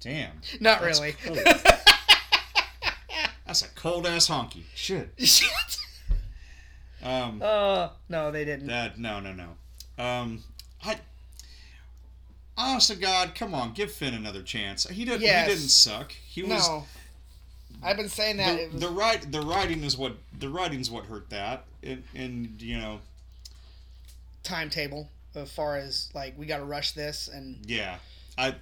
Damn. Not That's really. cool. That's a cold ass honky. Shit. Shit. Um Uh, no, they didn't. that no no no. Um I honest to God, come on, give Finn another chance. He didn't Yes. he didn't suck. He was no. I've been saying that. the, was, the write the writing is what the writing's what hurt that. And and you know, timetable as far as like we got to rush this and Yeah, I.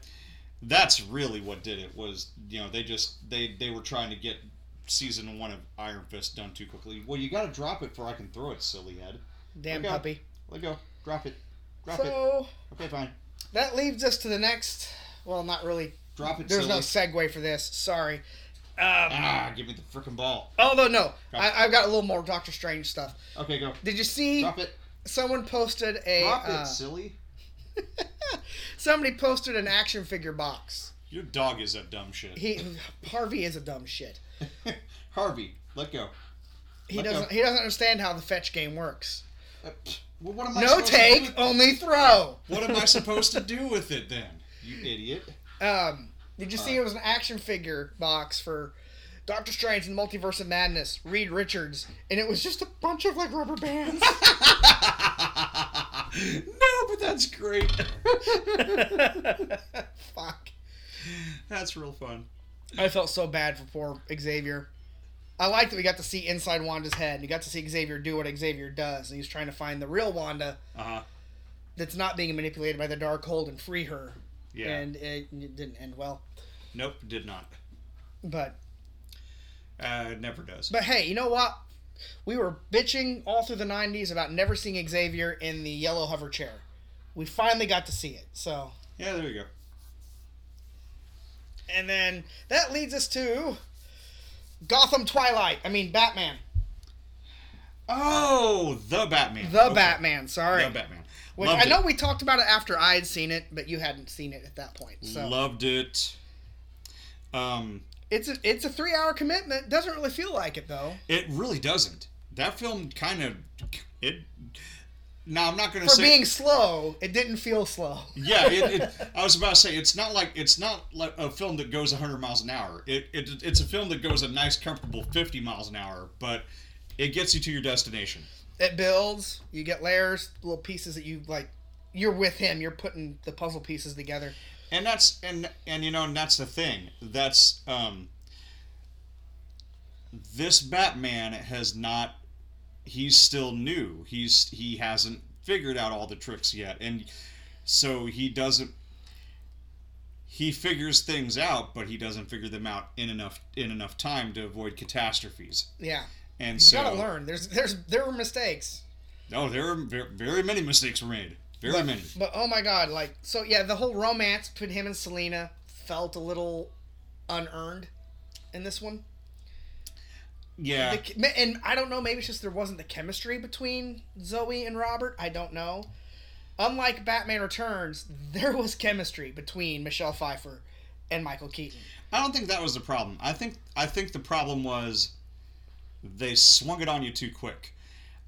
That's really what did it. Was you know they just they they were trying to get season one of Iron Fist done too quickly. Well, you got to drop it before I can throw it, silly head. damn Okay. puppy. Let go. Drop it. Drop it. Okay, fine. that leads us to the next. Well, not really. Drop it. There's silly. no segue for this. Sorry. Um, Ah, give me the freaking ball. although no, I, i've got a little more Doctor Strange stuff. Okay, go. Did you see? Drop it. Someone posted a. Drop uh, it, silly. somebody posted an action figure box. Your dog is a dumb shit. He Harvey is a dumb shit. Harvey, let go. He Let doesn't. He doesn't understand how the fetch game works. Uh, well, what am I No take, only throw. What am I supposed to do with it then? You idiot. Um, did you see Uh. it was an action figure box for Doctor Strange and the Multiverse of Madness, Reed Richards, and it was just a bunch of like rubber bands. no, but that's great. Fuck. That's real fun. I felt so bad for poor Xavier. I like that we got to see inside Wanda's head. and You got to see Xavier do what Xavier does, and he's trying to find the real Wanda Uh huh. that's not being manipulated by the Darkhold and free her. Yeah. And it, it didn't end well. Nope, did not. But Uh, it never does. But hey, you know what? We were bitching all through the 90s about never seeing Xavier in the yellow hover chair. We finally got to see it. So, yeah, there you go. and then that leads us to Gotham Twilight. I mean Batman. Oh, the Batman. The Okay. Batman, sorry. The Batman. Which Loved I know it. we talked about it after I had seen it, but you hadn't seen it at that point. So Loved it. Um, it's a it's a three hour commitment. Doesn't really feel like it though. it really doesn't. That film kind of it. Now I'm not going to say For being slow, it didn't feel slow. yeah. It, it, I was about to say it's not like it's not like a film that goes 100 miles an hour. It, it it's a film that goes a nice comfortable 50 miles an hour, but it gets you to your destination. it builds you get layers little pieces that you like you're with him you're putting the puzzle pieces together and that's and and you know and that's the thing. That's um this batman has not he's still new. He's he hasn't figured out all the tricks yet. And so he doesn't he figures things out but he doesn't figure them out in enough in enough time to avoid catastrophes. Yeah. And you so gotta learn. There's there's there were mistakes. No there are very, very many mistakes were made very but, many but oh my god like so yeah the whole romance between him and selina felt a little unearned in this one yeah The and i don't know maybe it's just there wasn't the chemistry between zoe and robert i don't know unlike Batman Returns, there was chemistry between Michelle Pfeiffer and Michael Keaton. I don't think that was the problem. I think I think the problem was they swung it on you too quick.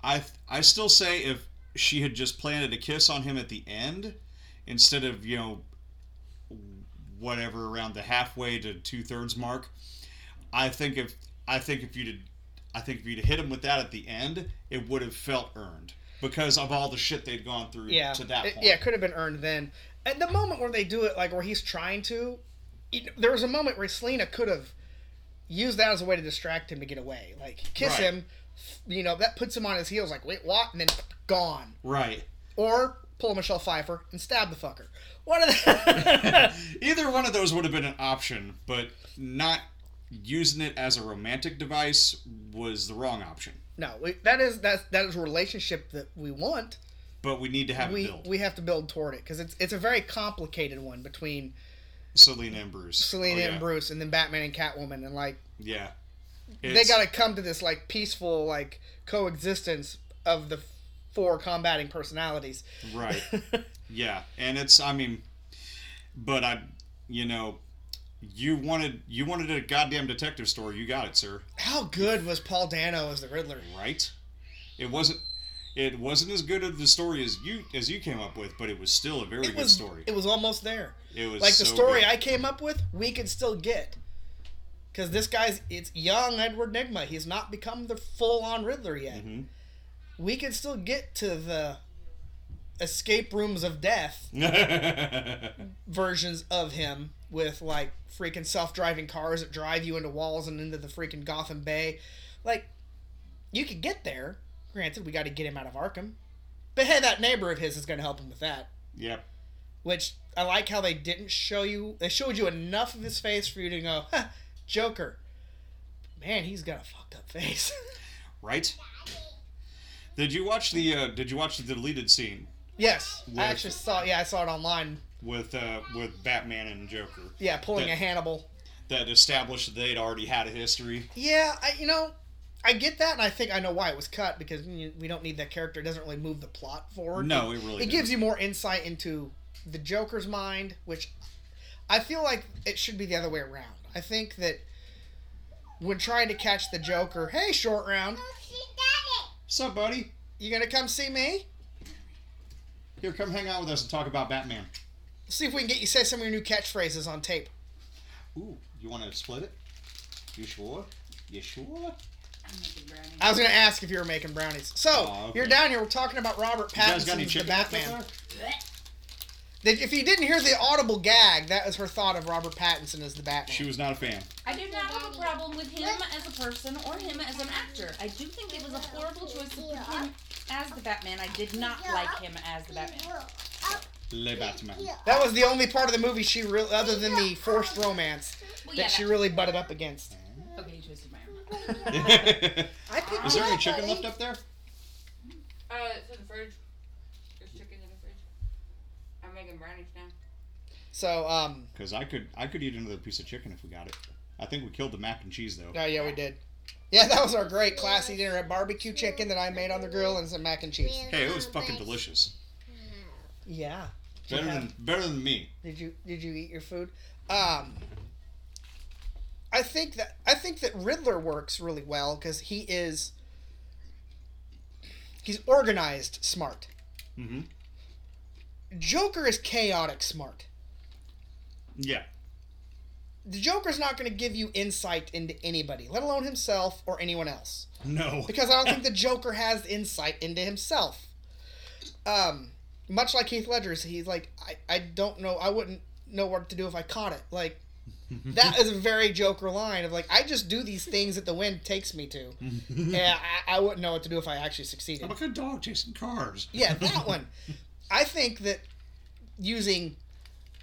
I I still say if she had just planted a kiss on him at the end instead of you know whatever around the halfway to two thirds mark, I think if I think if you'd I think if you'd hit him with that at the end, it would have felt earned because of all the shit they'd gone through Yeah, to that it, point. yeah, it could have been earned then. At the moment where they do it, like where he's trying to, know, there was a moment where Selina could have used that as a way to distract him to get away, like kiss Right. him. You know, that puts him on his heels, like wait, what? And then gone. Right. Or pull a Michelle Pfeiffer and stab the fucker. One of the Either one of those would have been an option, but not using it as a romantic device was the wrong option. no, we, that is that that is a relationship that we want. But we need to have it We built. we have to build toward it because it's it's a very complicated one between Selina and Bruce. Selina Oh, yeah. and Bruce, and then Batman and Catwoman, and like Yeah. They got to come to this like peaceful like coexistence of the four combating personalities. Right. Yeah, and it's I mean, but I, you know, you wanted you wanted a goddamn detective story. You got it, sir. How good was Paul Dano as the Riddler? Right? It wasn't. It wasn't as good of the story as you as you came up with, but it was still a very good story. It was almost there. It was Like the so story good. I came up with, we could still get. Because this guy's it's young Edward Nygma. He's not become the full on Riddler yet. Mhm. We can still get to the escape rooms of death versions of him with like freaking self-driving cars that drive you into walls and into the freaking Gotham Bay. Like you could get there. Granted, we got to get him out of Arkham. But hey, that neighbor of his is going to help him with that. yep. Which I like how they didn't show you. They showed you enough of his face for you to go, huh, Joker. Man, he's got a fucked up face. Right. Did you watch the uh, Did you watch the deleted scene yes, With- I actually saw. Yeah, I saw it online. with uh, with Batman and Joker Yeah, pulling Yeah. a Hannibal. that established that they'd already had a history? Yeah, I, you know, I get that, and I think I know why it was cut because we don't need that character. It doesn't really move the plot forward. No, it really It gives you more insight into the Joker's mind, which I feel like it should be the other way around. I think that when trying to catch the Joker, hey, short round, What's up, buddy? you gonna come see me? Here, come hang out with us and talk about Batman. Let's See if we can get you say some of your new catchphrases on tape. Ooh, you want to split it? You sure? You sure? I'm making brownies. I was gonna ask if you were making brownies. So Oh, okay. you're down here. We're talking about Robert You guys got any Pattinson's The chicken left up Batman. there? That- If you didn't hear the audible gag, that was her thought of Robert Pattinson as the Batman. She was not a fan. I do not have a problem with him as a person or him as an actor. I do think it was a horrible choice to put him as the Batman. I did not like him as the Batman. Le Batman. That was the only part of the movie she really, other than the forced romance, Well, that she really butted up against. Okay, you twisted my arm. Is there any chicken left up there? Uh, it's in the fridge. There's chicken in the fridge. I'm making brownies now. So, um, Because I could, I could eat another piece of chicken if we got it. I think we killed the mac and cheese though. oh yeah, we did. Yeah, that was our great classy dinner at barbecue chicken that I made on the grill and some mac and cheese. Hey, it was fucking delicious. Yeah. Better Yeah. than, better than me. Did you did you eat your food? Um, I think that I think that Riddler works really well because he is he's organized, smart. Mm-hmm. Joker is chaotic, smart. Yeah. The Joker's not going to give you insight into anybody, let alone himself or anyone else, No. because I don't think the Joker has insight into himself. Um, much like Heath Ledger's, he's like, I, I don't know, I wouldn't know what to do if I caught it. Like, that is a very Joker line of like, I just do these things that the wind takes me to. yeah, I, I wouldn't know what to do if I actually succeeded. I'm like a dog chasing cars. Yeah, that one. I think that using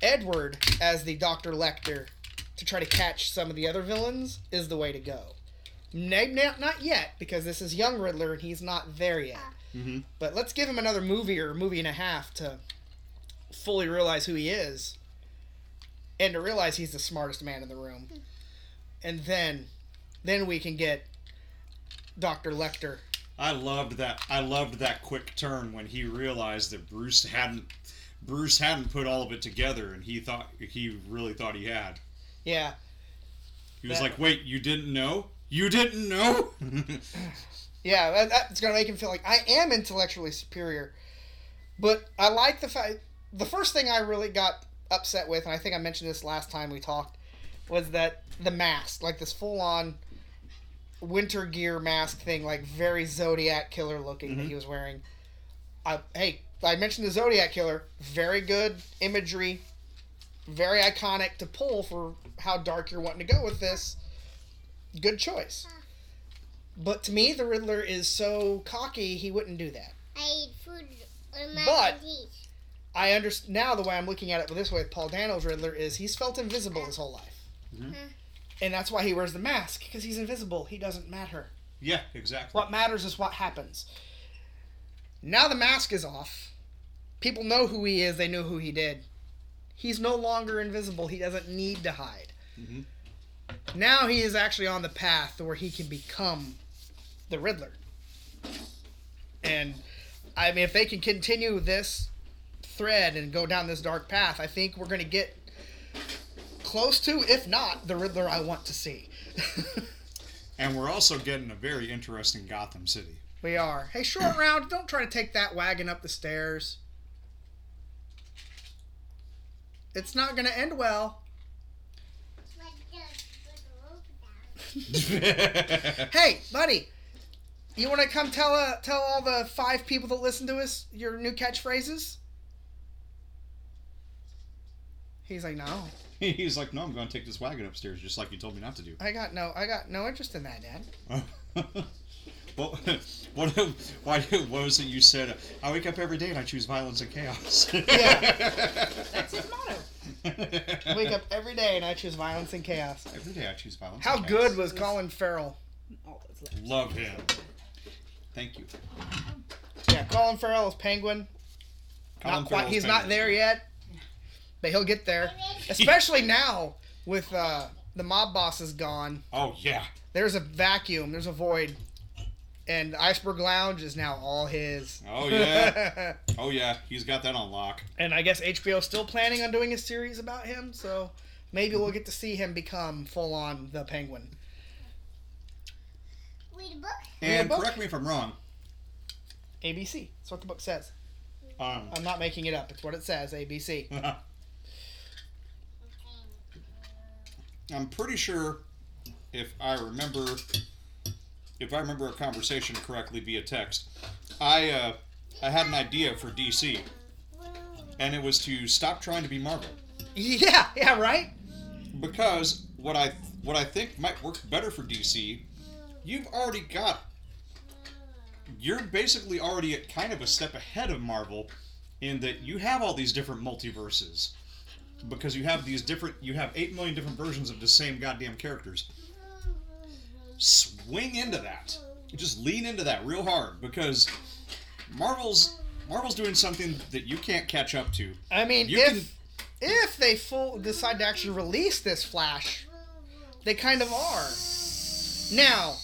Edward as the Dr. Lecter to try to catch some of the other villains is the way to go. Maybe not, not yet, because this is young Riddler and he's not there yet. Mm-hmm. But let's give him another movie or movie and a half to fully realize who he is and to realize he's the smartest man in the room. And then then we can get Dr. Lecter I loved that. I loved that quick turn when he realized that Bruce hadn't Bruce hadn't put all of it together, and he thought he really thought he had. Yeah. He was That- like, "Wait, you didn't know? You didn't know?" Yeah, that, that's gonna make him feel like I am intellectually superior. But I like the fact. The first thing I really got upset with, and I think I mentioned this last time we talked, was that the mask, like this full-on winter gear mask thing, like very Zodiac killer looking that he was wearing. I, hey, I mentioned the Zodiac killer. Very good imagery, very iconic to pull for how dark you're wanting to go with this. Good choice. But to me, the Riddler is so cocky, he wouldn't do that. I eat food on my But- teeth. I understand now the way I'm looking at it this way with Paul Dano's Riddler is he's felt invisible his whole life. Mhm. And that's why he wears the mask, because he's invisible. He doesn't matter. yeah, exactly. What matters is what happens. Now the mask is off. People know who he is, they know who he did. He's no longer invisible. He doesn't need to hide. Mhm. Now he is actually on the path where he can become the Riddler. And I mean, if they can continue this thread and go down this dark path, I think we're going to get close to, if not, the Riddler I want to see. And we're also getting a very interesting Gotham City. We are. Hey, short round, don't try to take that wagon up the stairs. It's not going to end well. Hey, buddy, you want to come tell uh, tell all the five people that listen to us your new catchphrases? He's like, no, He's like, "No, I'm going to take this wagon upstairs, just like you told me not to do." I got no, I got no interest in that, Dad. well, what, why, what was it you said? I wake up every day and I choose violence and chaos. Yeah. That's his motto. I wake up every day and I choose violence and chaos. Every day I choose violence. How and good chaos. was Colin Farrell? All those letters. Love him. Thank you. Yeah, Colin Farrell is Penguin. Colin not quite. Farrell's He's not there yet, but he'll get there. Especially now with uh, the mob boss is gone. Oh yeah. There's a vacuum. There's a void, and Iceberg Lounge is now all his. Oh yeah. Oh yeah. He's got that on lock. and I guess HBO's still planning on doing a series about him, so maybe we'll get to see him become full on the Penguin. Read a book. And book? correct me if I'm wrong. ABC. That's what the book says. Um, I'm not making it up. It's what it says. ABC. I'm pretty sure if I remember if I remember a conversation correctly via text, I uh, I had an idea for DC, and it was to stop trying to be Marvel Yeah. Yeah. Right. because what I what I think might work better for DC, you've already got you're basically already at kind of a step ahead of Marvel in that you have all these different multiverses because you have these different you have 8 million different versions of the same goddamn characters. Swing into that. Just lean into that real hard because marvel's marvel's doing something that you can't catch up to. I mean, You if can- if they full decide to actually release this Flash, they kind of are. Now,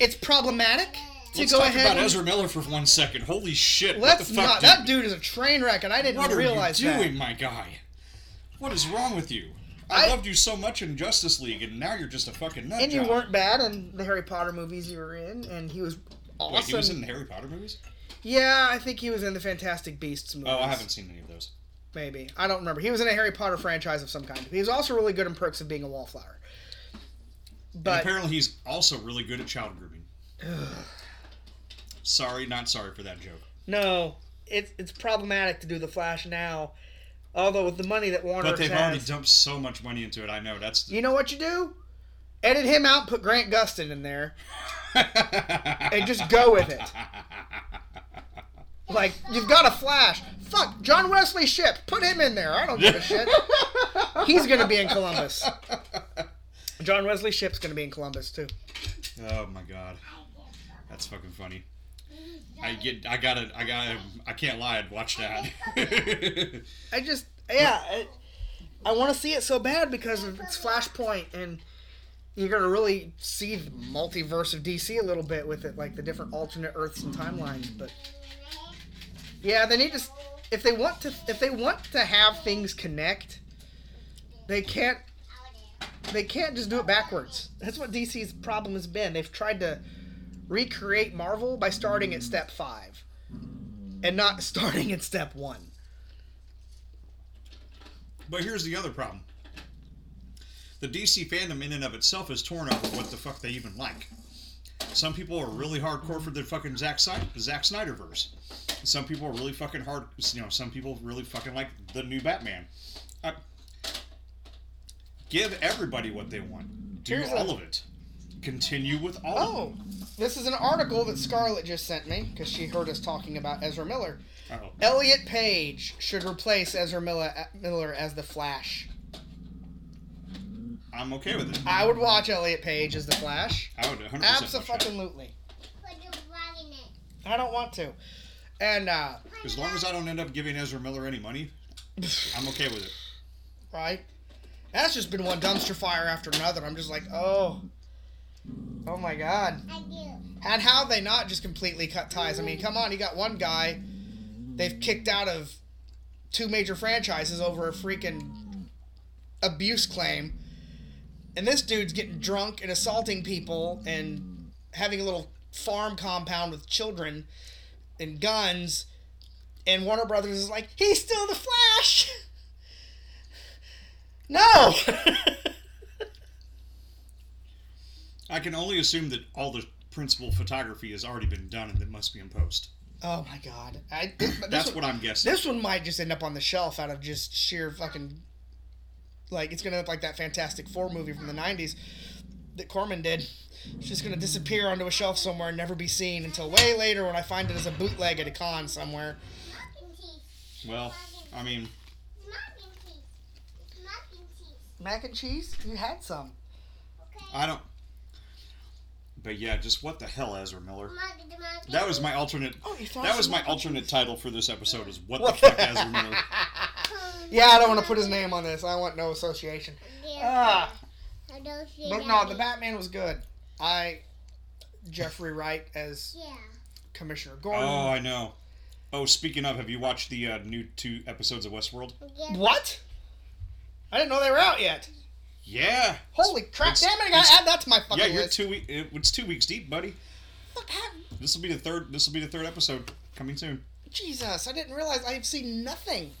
it's problematic to let's go talk ahead. about and- Ezra Miller for one second. Holy shit! let's what the fuck, not. dude? That dude is a train wreck, and I didn't What are realize you that. doing, my guy? What is wrong with you? I, I- loved you so much in Justice League, and now you're just a fucking nut And you weren't bad in the Harry Potter movies you were in, and he was awesome. Wait, he was in the Harry Potter movies? Yeah, I think he was in the Fantastic Beasts movies. Oh, I haven't seen any of those. Maybe I don't remember. He was in a Harry Potter franchise of some kind. He was also really good in Perks of Being a Wallflower. And But apparently, he's also really good at child grooming. sorry, not sorry for that joke. no, it's it's problematic to do the Flash now. Although with the money that Warner But they've has, already dumped so much money into it. I know that's. you know what you do? Edit him out. Put Grant Gustin in there, and just go with it. Like you've got a Flash. Fuck John Wesley Shipp. Put him in there. I don't give a shit. He's gonna be in Columbus. John Wesley Shipp's gonna be in Columbus too. Oh my god, that's fucking funny. I get, I gotta, I gotta, I can't lie. I'd watch that. I just, yeah, I, I want to see it so bad because it's Flashpoint, and you're gonna really see the multiverse of DC a little bit with it, like the different alternate Earths and timelines. But yeah, they need to. If they want to, if they want to have things connect, they can't. They can't just do it backwards. That's what DC's problem has been. They've tried to recreate Marvel by starting at step five, and not starting at step one. But here's the other problem. The DC fandom in and of itself is torn over what the fuck they even like. Some people are really hardcore for the fucking Zack, Snyder, Zack Snyderverse. Some people are really fucking hard. You know, some people really fucking like the new Batman. Uh, give everybody what they want. Do Here's a- all of it. Continue with all Oh, this is an article that Scarlett just sent me because she heard us talking about Ezra Miller. it. Oh, Elliot Page should replace Ezra Miller, Miller as the Flash. I'm okay with it. I would watch Elliot Page as the Flash. I would 100% watch that. Absolutely. Put your body in it. I don't want to. And uh, As long as I don't end up giving Ezra Miller any money, I'm okay with it. right, that's just been one dumpster fire after another. I'm just like, oh, oh my god. I do. And how have they not just completely cut ties? I mean, come on, you got one guy they've kicked out of two major franchises over a freaking abuse claim. And this dude's getting drunk and assaulting people and having a little farm compound with children and guns. And Warner Brothers is like, he's still the Flash! No! I can only assume that all the principal photography has already been done and that must be in post. oh my god. I, this, but this That's one- what I'm guessing. This one might just end up on the shelf out of just sheer fucking. Like, it's gonna look like that Fantastic Four movie from the 90s that Corman did. It's just gonna disappear onto a shelf somewhere and never be seen until way later when I find it as a bootleg at a con somewhere. Mac and cheese. well, I mean, Mac and cheese. Mac and cheese. Mac and cheese? You had some. Okay. I don't. But yeah, just what the hell, Ezra Miller? Mac and mac and That was my alternate. Oh, That was my alternate title for this episode. Is what the fuck, Ezra Miller? yeah, I don't want to put his name on this. I want no association. I don't see But no, the Batman was good. I. Jeffrey Wright as Yeah. Commissioner Gordon. Oh, I know. Oh, speaking of, have you watched the uh, new two episodes of Westworld? Yeah. What? I didn't know they were out yet. Yeah. Holy crap! Damn it! I gotta add that to my fucking Yeah, you're list. two weeks. It's two weeks deep, buddy. Fuck, This will be the third. This will be the third episode coming soon. Jesus, I didn't realize I've seen nothing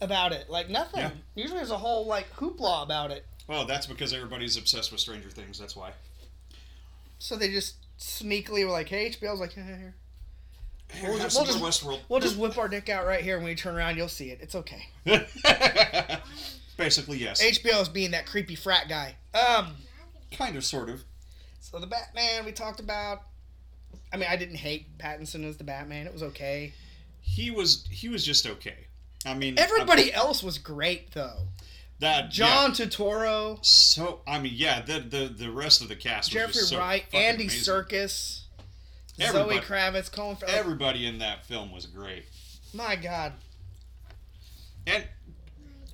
about it. Like nothing. Yeah. Usually there's a whole like hoopla about it. Well, that's because everybody's obsessed with Stranger Things. That's why. So they just sneakily were like, "Hey, HBO's like, here, here. Here, We'll just- we'll more Westworld. We'll just whip our dick out right here, and when you turn around, you'll see it. It's okay." Basically, yes. HBO is being that creepy frat guy. Um. kind of, sort of. So the Batman we talked about. I mean, I didn't hate Pattinson as the Batman. It was okay. He was. He was just okay. I mean, Everybody else was great though. that John yeah. Turturro, So I mean, yeah, the the the rest of the cast. Was Jeffrey just so Wright, Andy amazing. Serkis, Zoe Everybody- Kravitz, Colin Farrell. Everybody in that film was great. My God. And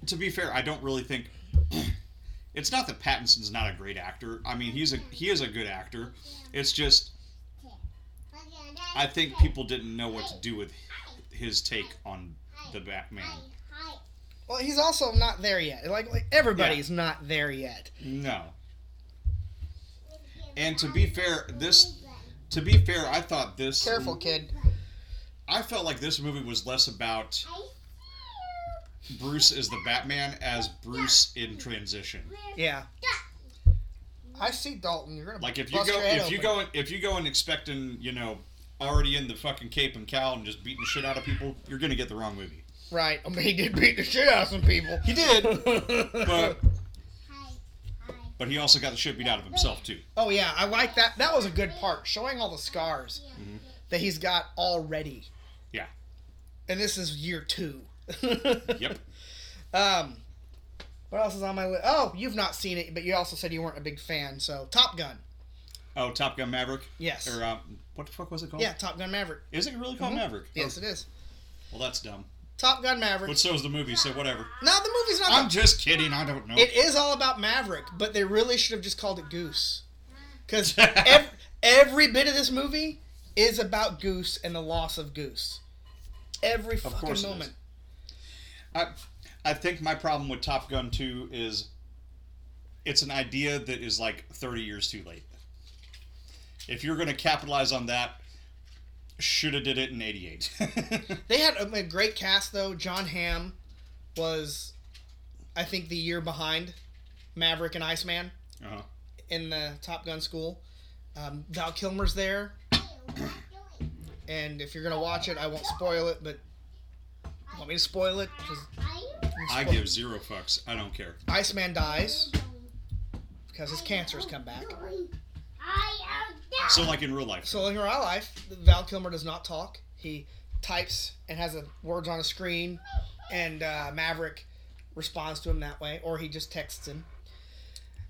to be fair, I don't really think it's not that Pattinson's not a great actor. I mean, he's a he is a good actor. It's just I think people didn't know what to do with his take on the Batman. Well, he's also not there yet. Like, like everybody's not there yet. No. And to be fair, this to be fair, I thought this Careful, kid. I felt like this movie was less about Bruce is the Batman as Bruce in transition. Yeah. I see Dalton. You're gonna Like if you bust go your head if you go if you go in expecting you know already in the fucking cape and cowl and just beating the shit out of people, you're gonna get the wrong movie. right. I mean, he did beat the shit out of some people. He did, but Hi. Hi. but he also got the shit beat out of himself too. oh yeah, I like that. That was a good part, showing all the scars mm-hmm. that he's got already. Yeah. And this is year two. Yep. Um, what else is on my list? Oh, you've not seen it, but you also said you weren't a big fan. So Top Gun. Oh, Top Gun Maverick. Yes. Or um, what the fuck was it called? Yeah, Top Gun Maverick. Is it really called Mhm. Maverick? Yes, Oh, it is. Well, that's dumb. Top Gun Maverick. But so is the movie, so whatever. no, the movie's not. I'm just kidding. I don't know. it is all about Maverick, but they really should have just called it Goose, because every, every bit of this movie is about Goose and the loss of Goose. Every fucking it is. moment. I, I think my problem with Top Gun 2 is it's an idea that is like 30 years too late. If you're going to capitalize on that, should have did it in 88. They had a, a great cast though. Jon Hamm was, I think, the year behind Maverick and Iceman uh-huh. in the Top Gun school. Um, Val Kilmer's there, and if you're gonna watch it, I won't spoil it. But want me to spoil it? 'Cause I give zero fucks. I don't care. Iceman dies because his cancer's come back. So, like in real life. So in real life, Val Kilmer does not talk. He types and has a, words on a screen, and uh, Maverick responds to him that way, or he just texts him.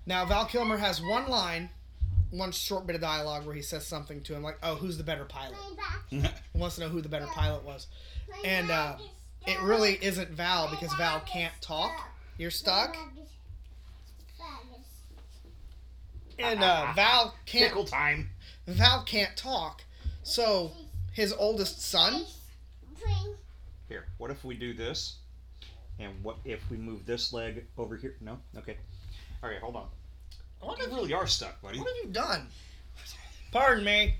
Now Val Kilmer has one line, one short bit of dialogue where he says something to him like, "Oh, who's the better pilot?" He wants to know who the better pilot was, and uh, it really isn't Val because Val can't talk. You're stuck, and uh, Val can't. time. Val can't talk, so his oldest son. Here, what if we do this? And what if we move this leg over here? No? Okay. All right, hold on. I wonder if you really are stuck, buddy. What have you done? Pardon me.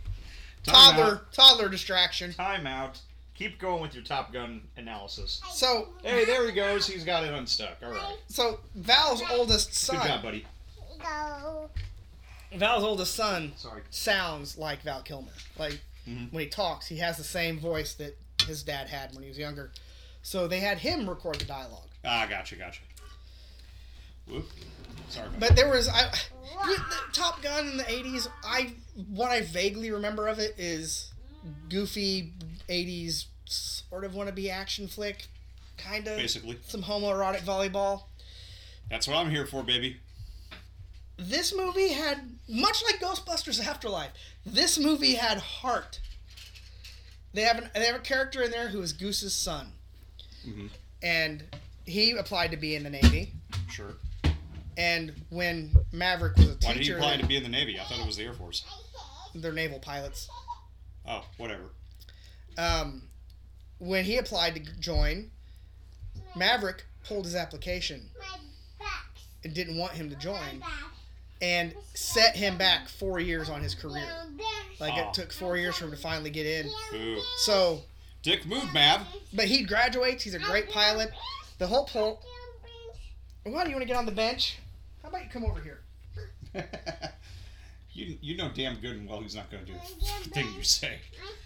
Time Toddler, out. toddler distraction. Time out. Keep going with your Top Gun analysis. So, Hey, there he goes. He's got it unstuck. All right. so Val's oldest son. Good job, buddy. Val's oldest son Sorry. sounds like Val Kilmer. Like Mhm. when he talks, he has the same voice that his dad had when he was younger. So they had him record the dialogue. Ah, gotcha, gotcha. Whoop. Sorry. But there was I, Top Gun in the '80s. I what I vaguely remember of it is goofy '80s sort of wannabe action flick, kind of Basically. some homoerotic volleyball. That's what I'm here for, baby. this movie had much like Ghostbusters Afterlife. This movie had heart. They have an, they have a character in there who is Goose's son, Mhm. and he applied to be in the Navy. Sure. And when Maverick was a teacher. Why did he apply to be in the Navy? I thought it was the Air Force. they're naval pilots. Oh, whatever. Um, when he applied to join, Maverick pulled his application and didn't want him to join, and set him back four years on his career. Like Aw. it took four years for him to finally get in. Ooh. So Dick move, Mav. But he graduates. He's a great pilot. The whole point. Why do you want to get on the bench? How about you come over here? you you know damn good and well he's not going to do the thing you say.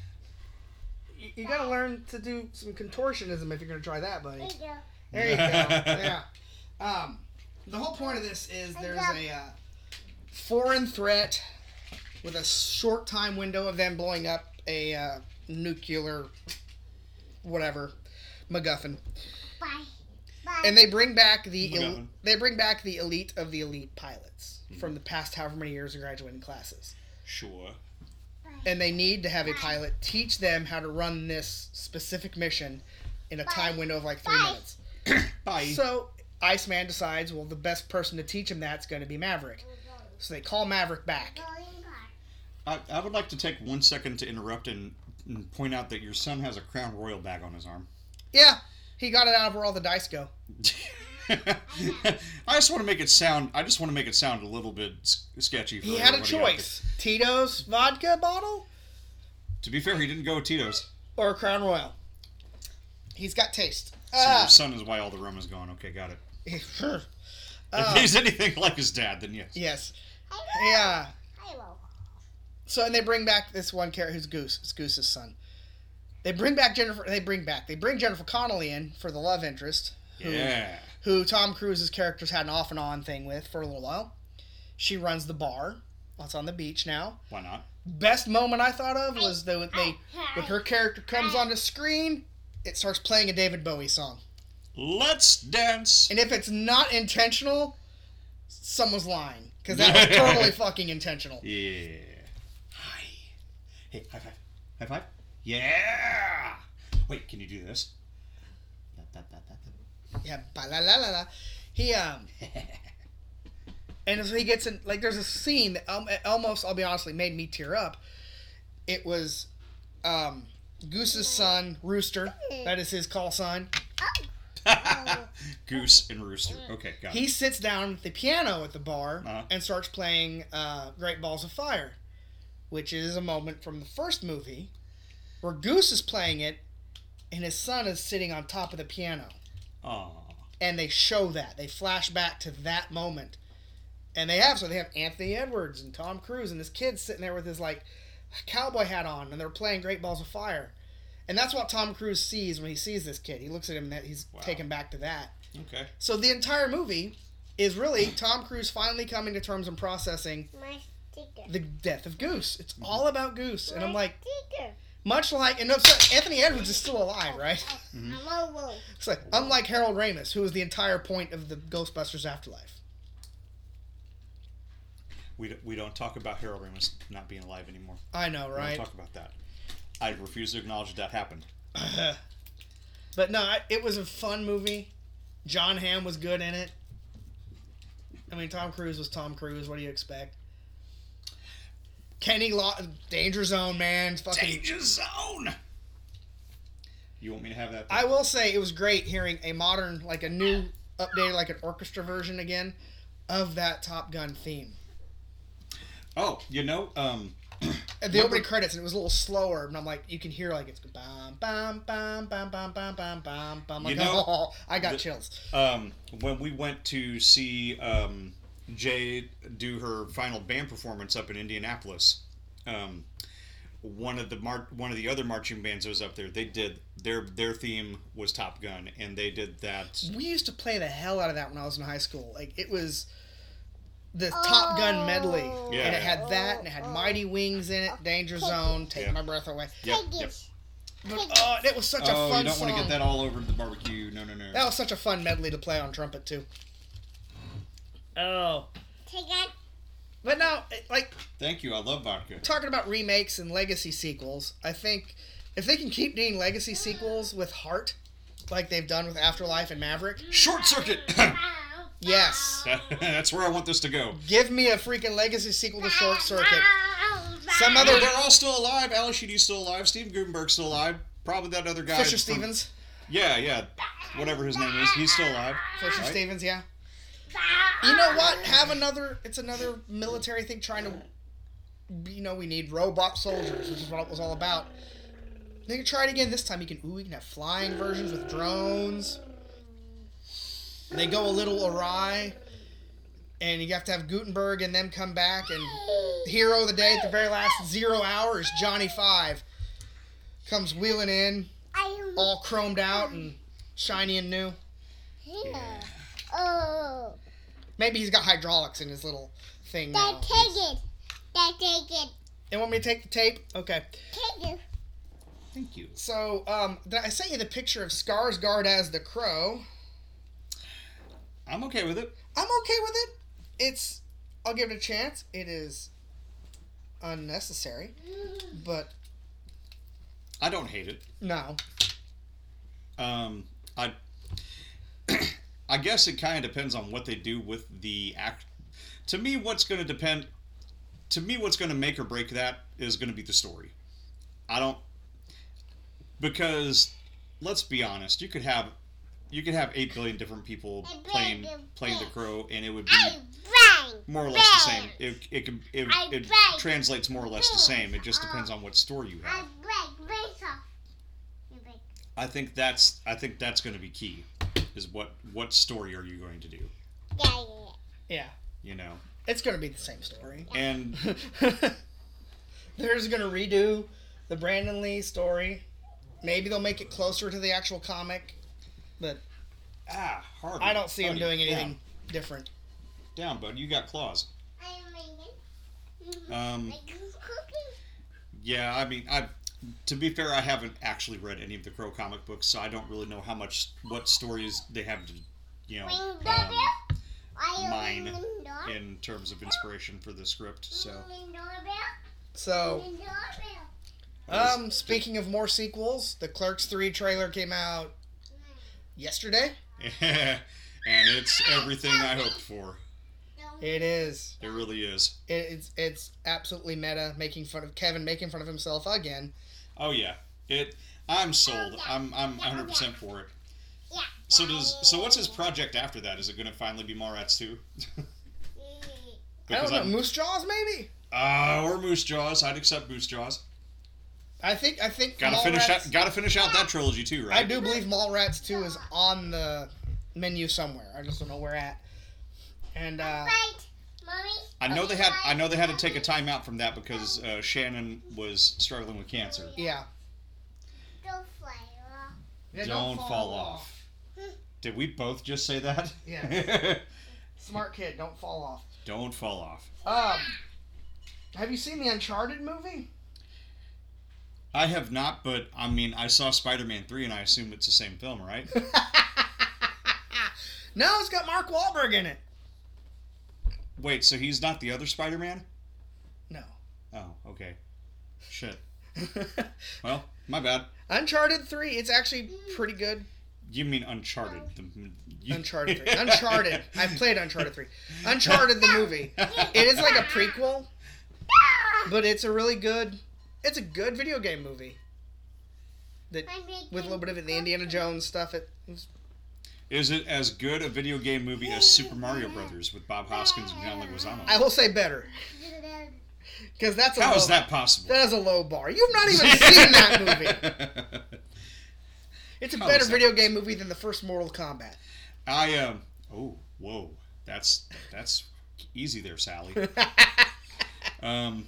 You, you got to learn to do some contortionism if you're going to try that, buddy. There you go. yeah. Um, the whole point of this is there's a uh, foreign threat with a short time window of them blowing up a uh, nuclear, whatever, MacGuffin, Bye. and they bring back the el- they bring back the elite of the elite pilots from the past however many years of graduating classes. Sure. And they need to have a pilot teach them how to run this specific mission in a time window of like three minutes. Bye. So Iceman decides, well, the best person to teach him that's going to be Maverick. So they call Maverick back. I, I would like to take one second to interrupt and, and point out that your son has a Crown Royal bag on his arm. Yeah, he got it out of where all the dice go. I just want to make it sound. I just want to make it sound a little bit sketchy. For He had a choice: Tito's vodka bottle. To be fair, he didn't go with Tito's. or a Crown Royal. He's got taste. So Ah. your son is why all the rum is gone. Okay, got it. if If he's anything like his dad, then yes. yes. Yeah. So and they bring back this one character who's Goose. It's Goose's son. They bring back Jennifer. They bring back. They bring Jennifer Connelly in for the love interest. Who, Yeah. Who Tom Cruise's characters had an off and on thing with for a little while. She runs the bar. It's on the beach now. Why not? Best moment I thought of was the, when they when her character comes on the screen, it starts playing a David Bowie song. Let's dance. And if it's not intentional, someone's lying because that was totally fucking intentional. Yeah. Hi. Hey, high five. High five. Yeah. Wait, can you do this? Yeah, ba la la la la. He um, and so he gets in. Like, there's a scene that um, almost, I'll be honestly, made me tear up. It was um, Goose's son, Rooster. That is his call sign. Goose and rooster. Okay, got He it. He sits down at the piano at the bar Uh-huh. and starts playing uh, Great Balls of Fire, which is a moment from the first movie where Goose is playing it and his son is sitting on top of the piano. Aw. and they show that. They flash back to that moment. And they have so they have anthony edwards and tom cruise and this kid sitting there with his like cowboy hat on and they're playing great balls of fire. And that's what tom cruise sees when he sees this kid. He looks at him and he's Wow. taken back to that. Okay. so the entire movie is really tom cruise finally coming to terms and processing My the death of goose. It's mm-hmm. all about goose. And i'm like sticker. Much like and no, so anthony edwards is still alive right I'm a wolf. it's like unlike harold ramis who was the entire point of the ghostbusters afterlife We, don't- we don't talk about Harold Ramis not being alive anymore. I know, We right? don't talk about that. I refuse to acknowledge that happened. but no, I- it was a fun movie. Jon Hamm was good in it. I mean, Tom Cruise was Tom Cruise. What do you expect? Kenny Law, Danger Zone, man, fucking. Danger Zone. You want me to have that? I will say it was great hearing a modern, like a new, updated, like an orchestra version again of that Top Gun theme. oh, you know, um, At the opening credits, and it was a little slower, and I'm like, you can hear like it's bam, bam, bam, bam, bam, bam, bam, bam, bam. Like, You know, oh, I got the- chills. um, when we went to see um, Jay do her final band performance up in Indianapolis, um, one of the mar- one of the other marching bands that was up there, they did their their theme was Top Gun, and they did that. We used to play the hell out of that when I was in high school. Like it was the Top Gun medley, Yeah. and it had that, and it had Mighty Wings in it, Danger Zone, Take Yeah. My Breath Away. Yep, Take yep. it. But, oh, it was such a Oh, fun you don't song. want to get that all over the barbecue. No, no, no. That was such a fun medley to play on trumpet too. Oh, Take it. but no, it- like Thank you. I love vodka. talking about remakes and legacy sequels, I think if they can keep doing legacy sequels with heart, like they've done with Afterlife and Maverick, Short Circuit. yes, That's where I want this to go. give me a freaking legacy sequel to Short Circuit. Some other they're all still alive. Ally Sheedy's still alive. Steve Guttenberg's still alive. Probably that other guy. Fisher from- Stevens, Yeah, yeah. Whatever his name is, he's still alive. Fisher Right. Stevens, yeah. You know what? Have another. It's another military thing trying to. You know, we need robot soldiers, which is what it was all about. They can try it again. This time, you can. Ooh, we can have flying versions with drones. They go a little awry, and you have to have Guttenberg and them come back. And hero of the day at the very last zero hour is Johnny Five. Comes wheeling in, all chromed out and shiny and new. Yeah. Oh. Maybe he's got hydraulics in his little thing Dad, now. take it. Dad, take it. And want me to take the tape? Okay. Take it. Thank you. So, um, th- I sent you the picture of Skarsgård as the Crow. I'm okay with it. I'm okay with it. It's, I'll give it a chance. It is unnecessary, but I don't hate it. no. Um, I, I guess it kind of depends on what they do with the act. To me, what's going to depend. To me, what's going to make or break that is going to be the story. I don't because let's be honest, you could have you could have eight billion different people playing playing the crow, and it would be more or less the same. It, it can it, it translates more or less the same. It just depends on what story you have. break. Break off. You break. I think that's I think that's going to be key. Is what what story are you going to do? Yeah, yeah, yeah. Yeah. You know, It's going to be the same story. and They're just going to redo the Brandon Lee story. Maybe they'll make it closer to the actual comic, but ah, Harvey, I don't see him doing anything different. Down, down, bud. You got claws. I am. Um, yeah, I mean, I. To be fair, I haven't actually read any of the Crow comic books, so I don't really know how much what stories they have to, you know, um, doorbell. Are you mine in terms of inspiration for the script. So So, um, speaking of more sequels, the Clerks 3 trailer came out. yesterday. and it's everything I hoped for. It is. It really is. It, it's it's absolutely meta, making fun of Kevin, making fun of himself again. Oh yeah, it. I'm sold. I'm I'm 100 percent for it. Yeah. So does so what's his project after that? Is it going to finally be Mallrats 2? I don't know, Moose Jaws maybe. Uh, or Moose Jaws. I'd accept Moose Jaws. I think I think Gotta finish Mallrats- out. Gotta finish out that trilogy too, right? I do believe Mallrats 2 is on the menu somewhere. I just don't know where at. And uh, Right, mommy. I know they had. I know they had to take a time out from that because uh, Shannon was struggling with cancer. yeah. Don't fly off. Yeah, Don't, fall, off. Did we both just say that? Yeah. Smart kid, don't fall off. Don't fall off. Um, have you seen the Uncharted movie? I have not, but I mean, I saw Spider-Man three, and I assume it's the same film, right? no, it's got Mark Wahlberg in it. Wait, so he's not the other Spider-Man? No. Oh, okay. Shit. Well, my bad. Uncharted 3, it's actually pretty good. You mean Uncharted? The, you- Uncharted 3. Uncharted. I've played Uncharted 3. Uncharted the movie. It is like a prequel, but it's a really good it's a good video game movie. That with a little bit of the Indiana Jones stuff it it's- Is it as good a video game movie as Super Mario Brothers with Bob Hoskins and John Leguizamo? I will say better cuz that's a How low, is that possible? That is a low bar. You've not even seen that movie. It's a How better video game movie than the first Mortal Kombat. I um. Oh, whoa. That's that's easy there, Sally. Um,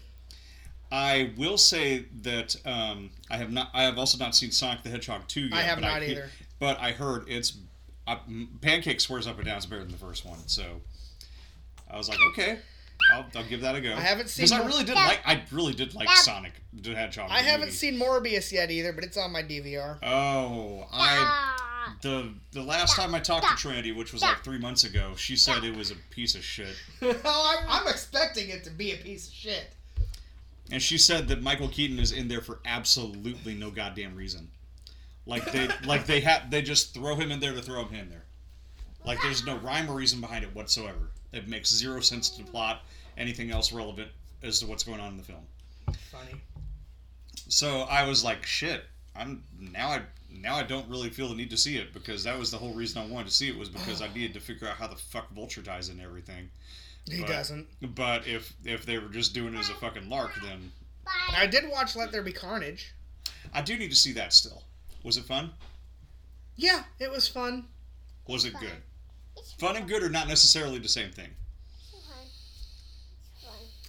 I will say that um, I have not. I have also not seen Sonic the Hedgehog two yet. I have not he- either. But I heard it's. Uh, Pancake swears up and down it's better than the first one. So I was like, okay, I'll, I'll give that a go. I haven't seen because I really did like. I really did like Sonic the Hedgehog. I haven't movie. seen Morbius yet either, but it's on my DVR. Oh, I the the last time I talked to Trinity, which was like three months ago, she said it was a piece of shit. oh, I'm, I'm expecting it to be a piece of shit. And she said that Michael Keaton is in there for absolutely no goddamn reason. Like they like they have they just throw him in there to throw him in there. Like there's no rhyme or reason behind it whatsoever. It makes zero sense to the plot, anything else relevant as to what's going on in the film. Funny. So I was like, shit. I'm now I now I don't really feel the need to see it because that was the whole reason I wanted to see it was because I needed to figure out how the fuck Vulture ties into everything. He But- doesn't. But if if they were just doing it as a fucking lark, then I did watch Let There Be Carnage. I do need to see that still. Was it fun? Yeah, it was fun. Was it good? Fun and good are not necessarily the same thing.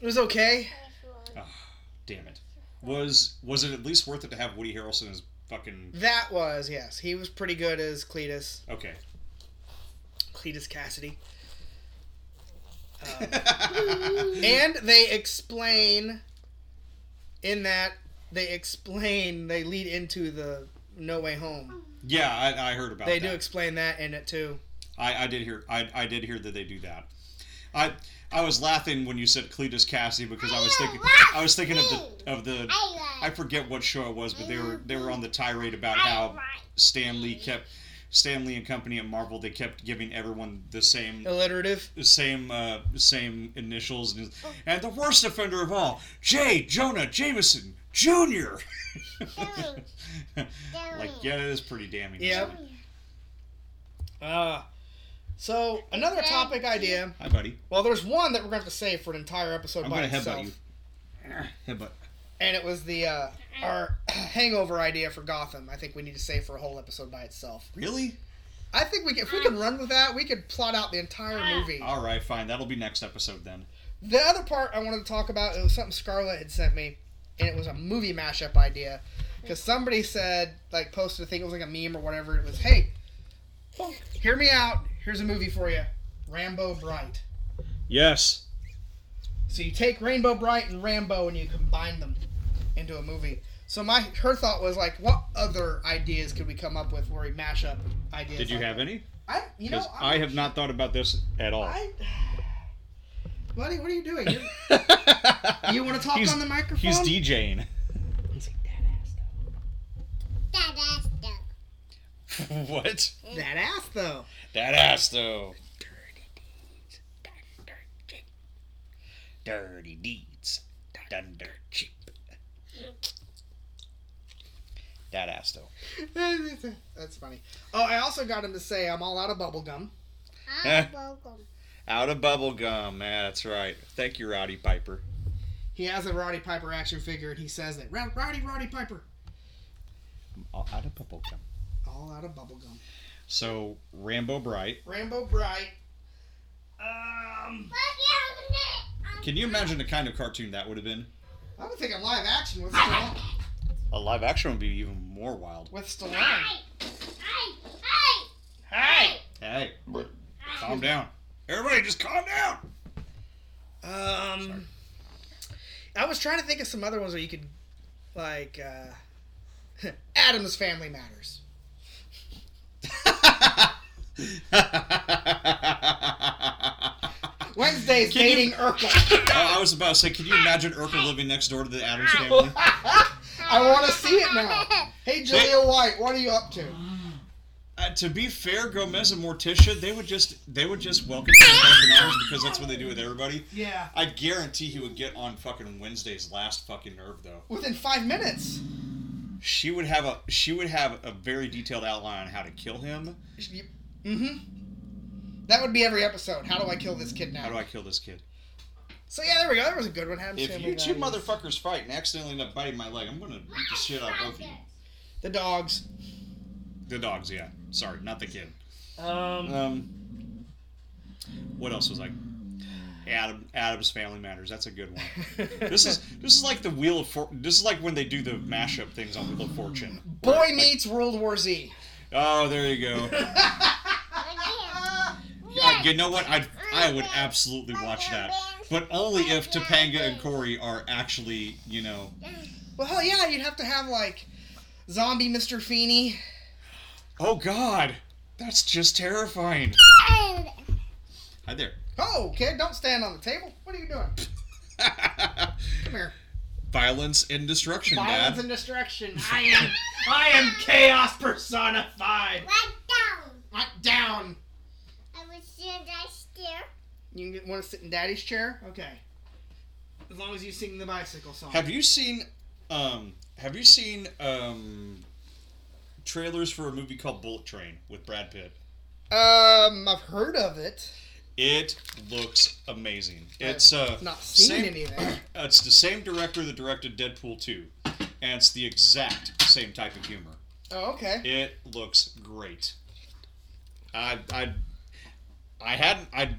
It was okay. Damn it. Was was it at least worth it to have Woody Harrelson as fucking That was yes. He was pretty good as Cletus. okay? Cletus Kasady. Uh, and they explain in that they explain they lead into the No Way Home. yeah, I, I heard about that. They that. do explain that in it too. I, I did hear I, I did hear that they do that. I I was laughing when you said Cletus Kasady because I was thinking I was thinking of the of the I forget what show it was, but they were they were on the tirade about how Stan Lee kept Stan Lee and company at Marvel they kept giving everyone the same Alliterative. the same uh, same initials and, and the worst offender of all, J. Jonah Jameson Jr. like yeah, it is pretty damning. isn't Uh, so another topic idea. Hi, buddy. Well, there's one that we're going to have to save for an entire episode I'm by gonna itself. headbutt you. Headbutt. And it was the uh, our hangover idea for Gotham. I think we need to save for a whole episode by itself. Really? I think we can, if we could run with that, we could plot out the entire movie. All right, fine. That'll be next episode then. The other part I wanted to talk about it was something Scarlett had sent me, and it was a movie mashup idea. Because somebody said, like, posted a thing, it was like a meme or whatever. It was, hey, hear me out. Here's a movie for you Rambo Bright. Yes. So you take Rainbow Bright and Rambo and you combine them into a movie. So my her thought was like, what other ideas could we come up with where we mash up ideas? Did you like have that? any? I you know I'm I have not thought about this at all. I, buddy, what are you doing? You're, you want to talk He's- on the microphone? He's DJing. what? That ass though. That ass though. Dirty deeds, done dirt cheap. Dirty deeds, done dirt cheap. That ass though. That's funny. Oh, I also got him to say I'm all out of bubble gum. I'm welcome. Out of bubble gum, man. That's right. Thank you, Roddy Piper. He has a Roddy Piper action figure, and he says it. Roddy, Roddy Piper. All out of bubble gum. All out of bubble gum. So Rambo Bright. Rainbow Bright. Um, Can you imagine the kind of cartoon that would have been? I would think a live action with Stallone. A live action would be even more wild. With Stallone. Hey! Hey, Hey! Hey! calm down. Everybody, just calm down. Um, Sorry. I was trying to think of some other ones where you could, like, uh, Addams Family Matters. Wednesday's Can you- dating Urkel. Oh, I was about to say, can you imagine Urkel living next door to the Addams family? I want to see it now. Hey, Julia White, what are you up to? Uh, to be fair, Gomez and Morticia, they would just they would just welcome him with open because that's what they do with everybody. Yeah. I guarantee he would get on fucking Wednesday's last fucking nerve though. Within five minutes. She would have a she would have a very detailed outline on how to kill him. Mm-hmm. That would be every episode. How do I kill this kid now? How do I kill this kid? So yeah, there we go. That was a good one. Addams If Family you two Values. motherfuckers fight and accidentally end up biting my leg, I'm gonna beat the shit out of both of you. the dogs. The dogs, yeah. Sorry, not the kid. Um, Um, what else was like? Adam Addams Family Matters. That's a good one. This is this is like the Wheel of For- This is like when they do the mashup things on Wheel of Fortune. Boy Like- meets World War Z. Oh, there you go. You know what? I I would absolutely watch that, but only if Topanga and Cory are actually, you know. Well, hell yeah, you'd have to have like zombie Mr. Feeney. Oh God, that's just terrifying. Hi there. Oh, kid, don't stand on the table. What are you doing? Come here. Violence and destruction, Violence Dad. and destruction. I am, I am chaos personified. Right down. Right down. I was sitting right there. You want to sit in Daddy's chair? Okay. As long as you sing the bicycle song. Have you seen um have you seen um trailers for a movie called Bullet Train with Brad Pitt? Um, I've heard of it. It looks amazing. It's uh not seen same- anything. It's the same director that directed Deadpool 2. And it's the exact same type of humor. Oh, okay. It looks great. I I I hadn't I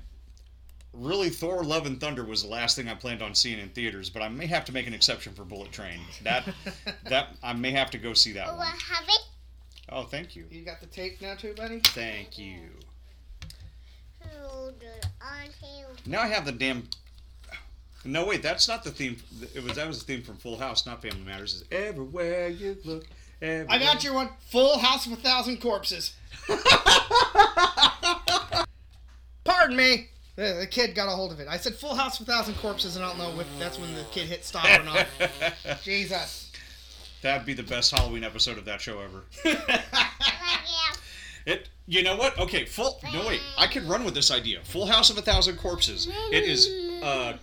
really Thor Love and Thunder was the last thing I planned on seeing in theaters, but I may have to make an exception for Bullet Train. That that I may have to go see that Oh, one. I have it. Oh, thank you. You got the tape now too, buddy? Thank you. Hold on. Now I have the damn No, wait, that's not the theme. It was that was the theme from Full House, not Family Matters. It's everywhere you look. Everywhere. I got your one. Full House of a Thousand Corpses. Pardon me. The, the kid got a hold of it. I said Full House of a Thousand Corpses, and I don't know if that's when the kid hit stop or not. Jesus. That'd be the best Halloween episode of that show ever. It. You know what? Okay, full. No wait, I could run with this idea. Full House of a Thousand Corpses. It is. Uh,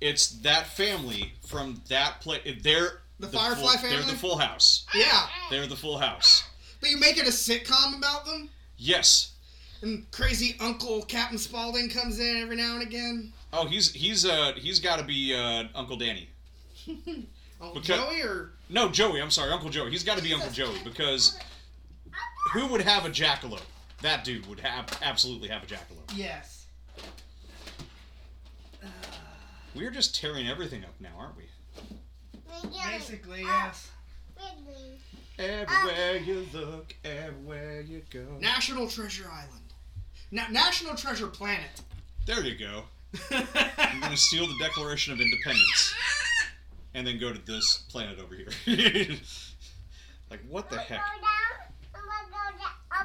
it's that family from that play. They're The Firefly full, They're the Full House. yeah. They're the Full House. But you make it a sitcom about them? Yes. And crazy Uncle Captain Spaulding comes in every now and again? Oh, he's he's uh he's got to be uh, Uncle Danny. Uncle Because- Joey or. No, Joey. I'm sorry, Uncle Joey. He's got to be Uncle Joey because who would have a jackalope? That dude would have absolutely have a jackalope. Yes. We're just tearing everything up now, aren't we? Basically, yes. Everywhere you look, everywhere you go. National Treasure Island. Na- National Treasure Planet. There you go. I'm gonna steal the Declaration of Independence, and then go to this planet over here. like what the heck?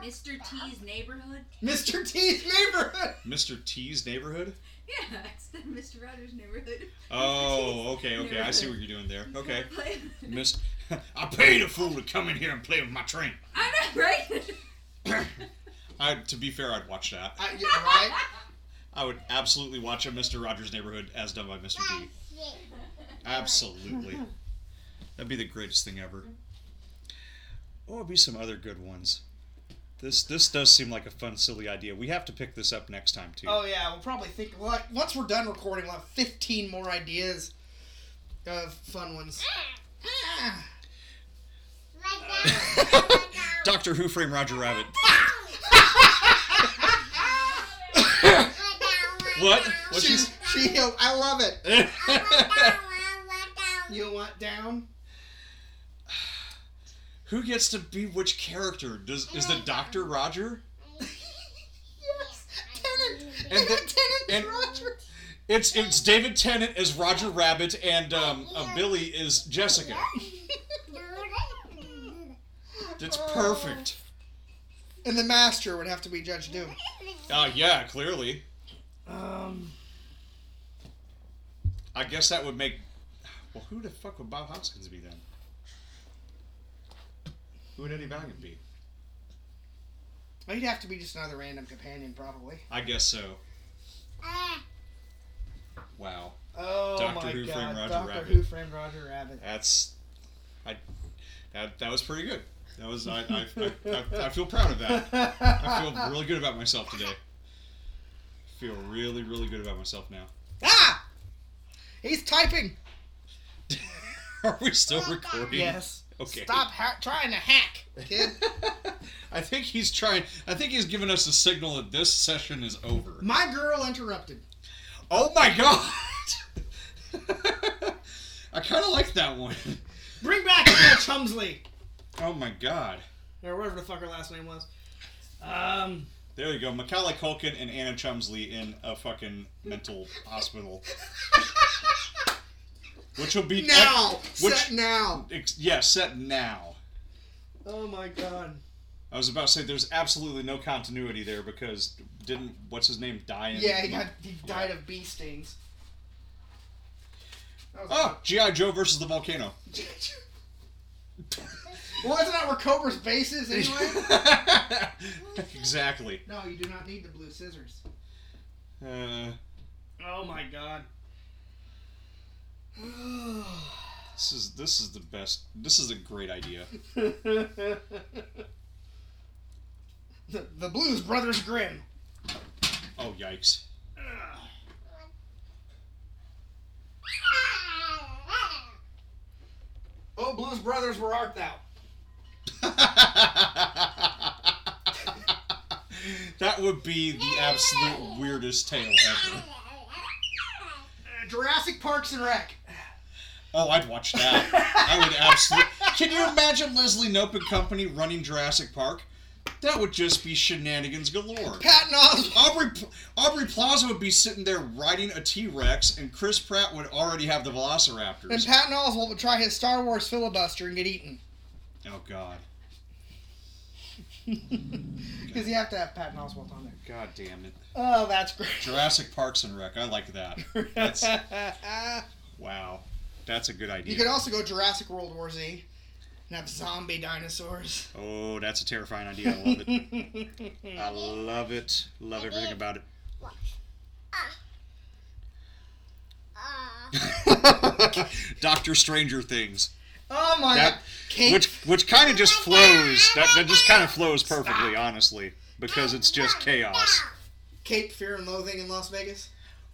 Mr. T's neighborhood. Mr. T's neighborhood. Mr. T's neighborhood? Yeah, it's the Mr. Rogers neighborhood. Oh, okay, okay. I see what you're doing there. Okay. Miss, I paid a fool to come in here and play with my train. I know, right? I, to be fair, I'd watch that. I, yeah, right? I would absolutely watch a Mr. Rogers' Neighborhood as done by Mr. D. Absolutely. That'd be the greatest thing ever. Oh, what would be some other good ones? This this does seem like a fun, silly idea. We have to pick this up next time too. Oh yeah, we'll probably think. Well, once we're done recording, we'll have 15 more ideas of fun ones. Ah. ah. Doctor Who frame Roger Rabbit. Ah. What? What's She's, she, I love it. You want down? Who gets to be which character? Does is the Doctor Roger? yes, Tennant. And the- Tennant and- Roger. It's it's David Tennant as Roger Rabbit and um, uh, Billie is Jessica. That's perfect. And the master would have to be Judge Doom. Uh, yeah, clearly. Um, I guess that would make. Well, who the fuck would Bob Hoskins be then? Who would Eddie Valiant be? he'd have to be just another random companion, probably. I guess so. Ah. Wow, Oh Doctor my Who god, framed Roger Doctor Rabbit. Who framed Roger Rabbit. that's. I. That, that was pretty good. That was I I, I, I, I feel proud of that. I feel really good about myself today. Feel really really good about myself now. ah! He's typing. Are we still recording? Yes. Okay. Stop ha- trying to hack, kid. I think he's trying. I think he's giving us a signal that this session is over. My girl interrupted. Oh my god! I kind of like that one. Bring back Bill Chumsley. Oh my god! Or whatever the fuck her last name was. Um. There you go, Macaulay Culkin and Anna Chumsley in a fucking mental hospital, which will be Now! Which- Set now! Ex- yeah, set now. Oh my god. I was about to say there's absolutely no continuity there because didn't what's his name die in? Yeah, he got he died of bee stings. Oh, GI Joe versus the volcano. Well, isn't that where Cobra's base is anyway? exactly. no, you do not need the blue scissors. Uh, Oh my god. this is this is the best. This is a great idea. the, the Blues Brothers Grimm. Oh yikes! Oh, Blues Brothers, where art thou? that would be the absolute weirdest tale ever. Uh, Jurassic Parks and Rec. Oh, I'd watch that. I would absolutely. Can you imagine Leslie Knope and Company running Jurassic Park? That would just be shenanigans galore. Patton Oswalt. Aubrey Aubrey Plaza would be sitting there riding a T Rex, and Chris Pratt would already have the Velociraptors. And. Patton Oswalt would try his Star Wars filibuster and get eaten. Oh God! Because you have to have Patton Oswalt on there. God damn it! Oh, that's great. Jurassic Parks and Rec. I like that. That's wow. That's a good idea. you could also go Jurassic World War Z and have zombie dinosaurs. Oh, that's a terrifying idea. I love it. I love it. Love everything about it. Ah. Ah. Doctor Stranger Things. Oh my That- god. Kate, which which kind of just flows. That, that just kind of flows perfectly, honestly, because it's just chaos. Cape Fear and Loathing in Las Vegas.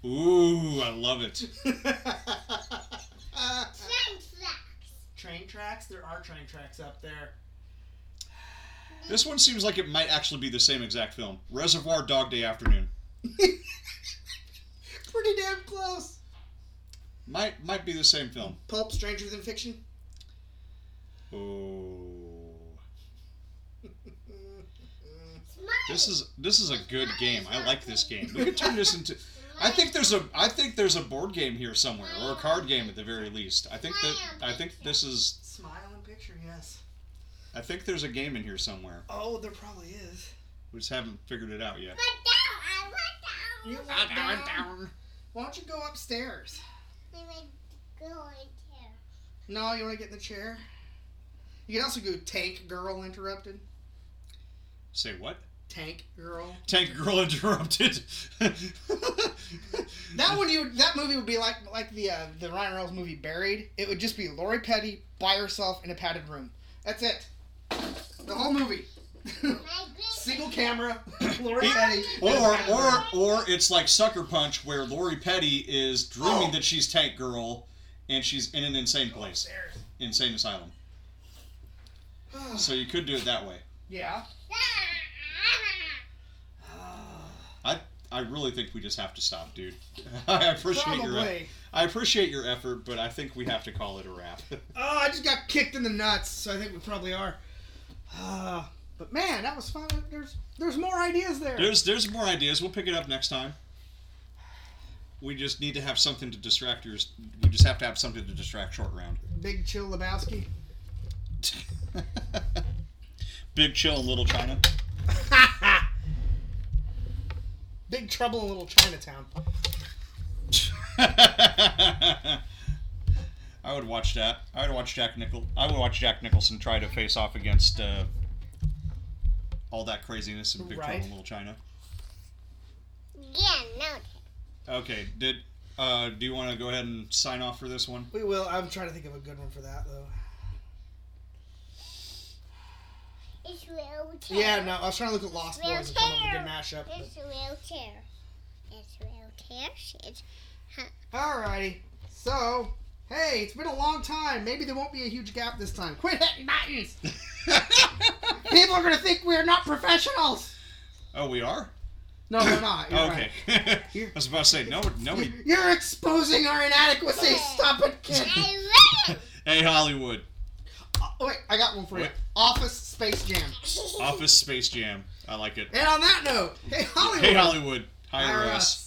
Ooh, I love it. Uh, train tracks. Train tracks? There are train tracks up there. This one seems like it might actually be the same exact film. Reservoir Dog Day Afternoon. Pretty damn close. Might might be the same film. Pulp Stranger Than Fiction. Oh. This is this is a good game. I like this game. We could turn this into. I think there's a I think there's a board game here somewhere or a card game at the very least. I think that I think this is Smile and picture, yes. I think there's a game in here somewhere. Oh, there probably is. We just haven't figured it out yet. You went down. Why don't you go upstairs? No, you want to get in the chair? You can also go Tank Girl Interrupted. Say what? Tank Girl. Tank Girl interrupted. That one, you that movie would be like like the uh, the Ryan Reynolds movie Buried. It would just be Lori Petty by herself in a padded room. That's it. The whole movie. Single camera, Lori Petty. Or, or, or it's like Sucker Punch, where Lori Petty is dreaming Oh. that she's Tank Girl, and she's in an insane place, insane asylum. So you could do it that way. Yeah. I, I really think we just have to stop, dude. I appreciate your, Probably. I appreciate your effort, but I think we have to call it a wrap. Oh, I just got kicked in the nuts, so I think we probably are. Uh, but man, that was fun. There's there's more ideas there. there's, there's more ideas. We'll pick it up next time. We just need to have something to distract yours. We just have to have something to distract short round. Big Chill Lebowski. Big chill in Little China. Big Trouble in Little Chinatown. I would watch that. I would watch Jack Nichol. I would watch Jack Nicholson try to face off against uh, all that craziness in Big Right. Trouble in Little China. Yeah, no. Okay, did uh, do you want to go ahead and sign off for this one? We will. I'm trying to think of a good one for that though. It's wheelchair. Yeah, no, I was trying to look at Lost Boys and come up with a good mashup. but- It's wheelchair. It's wheelchair. It's Alrighty. So, hey, it's been a long time. Maybe there won't be a huge gap this time. Quit hitting buttons. People are gonna think we're not professionals. oh, we are. No, we're not. You're oh, okay. right. I was about to say no. Nobody. You're exposing our inadequacy. Stop it, kid. Hey, Hollywood. Oh, wait, I got one for you. Office Space Jam. Office Space Jam. I like it. And on that note, hey Hollywood. Hey, Hollywood. Hire Hire us. us.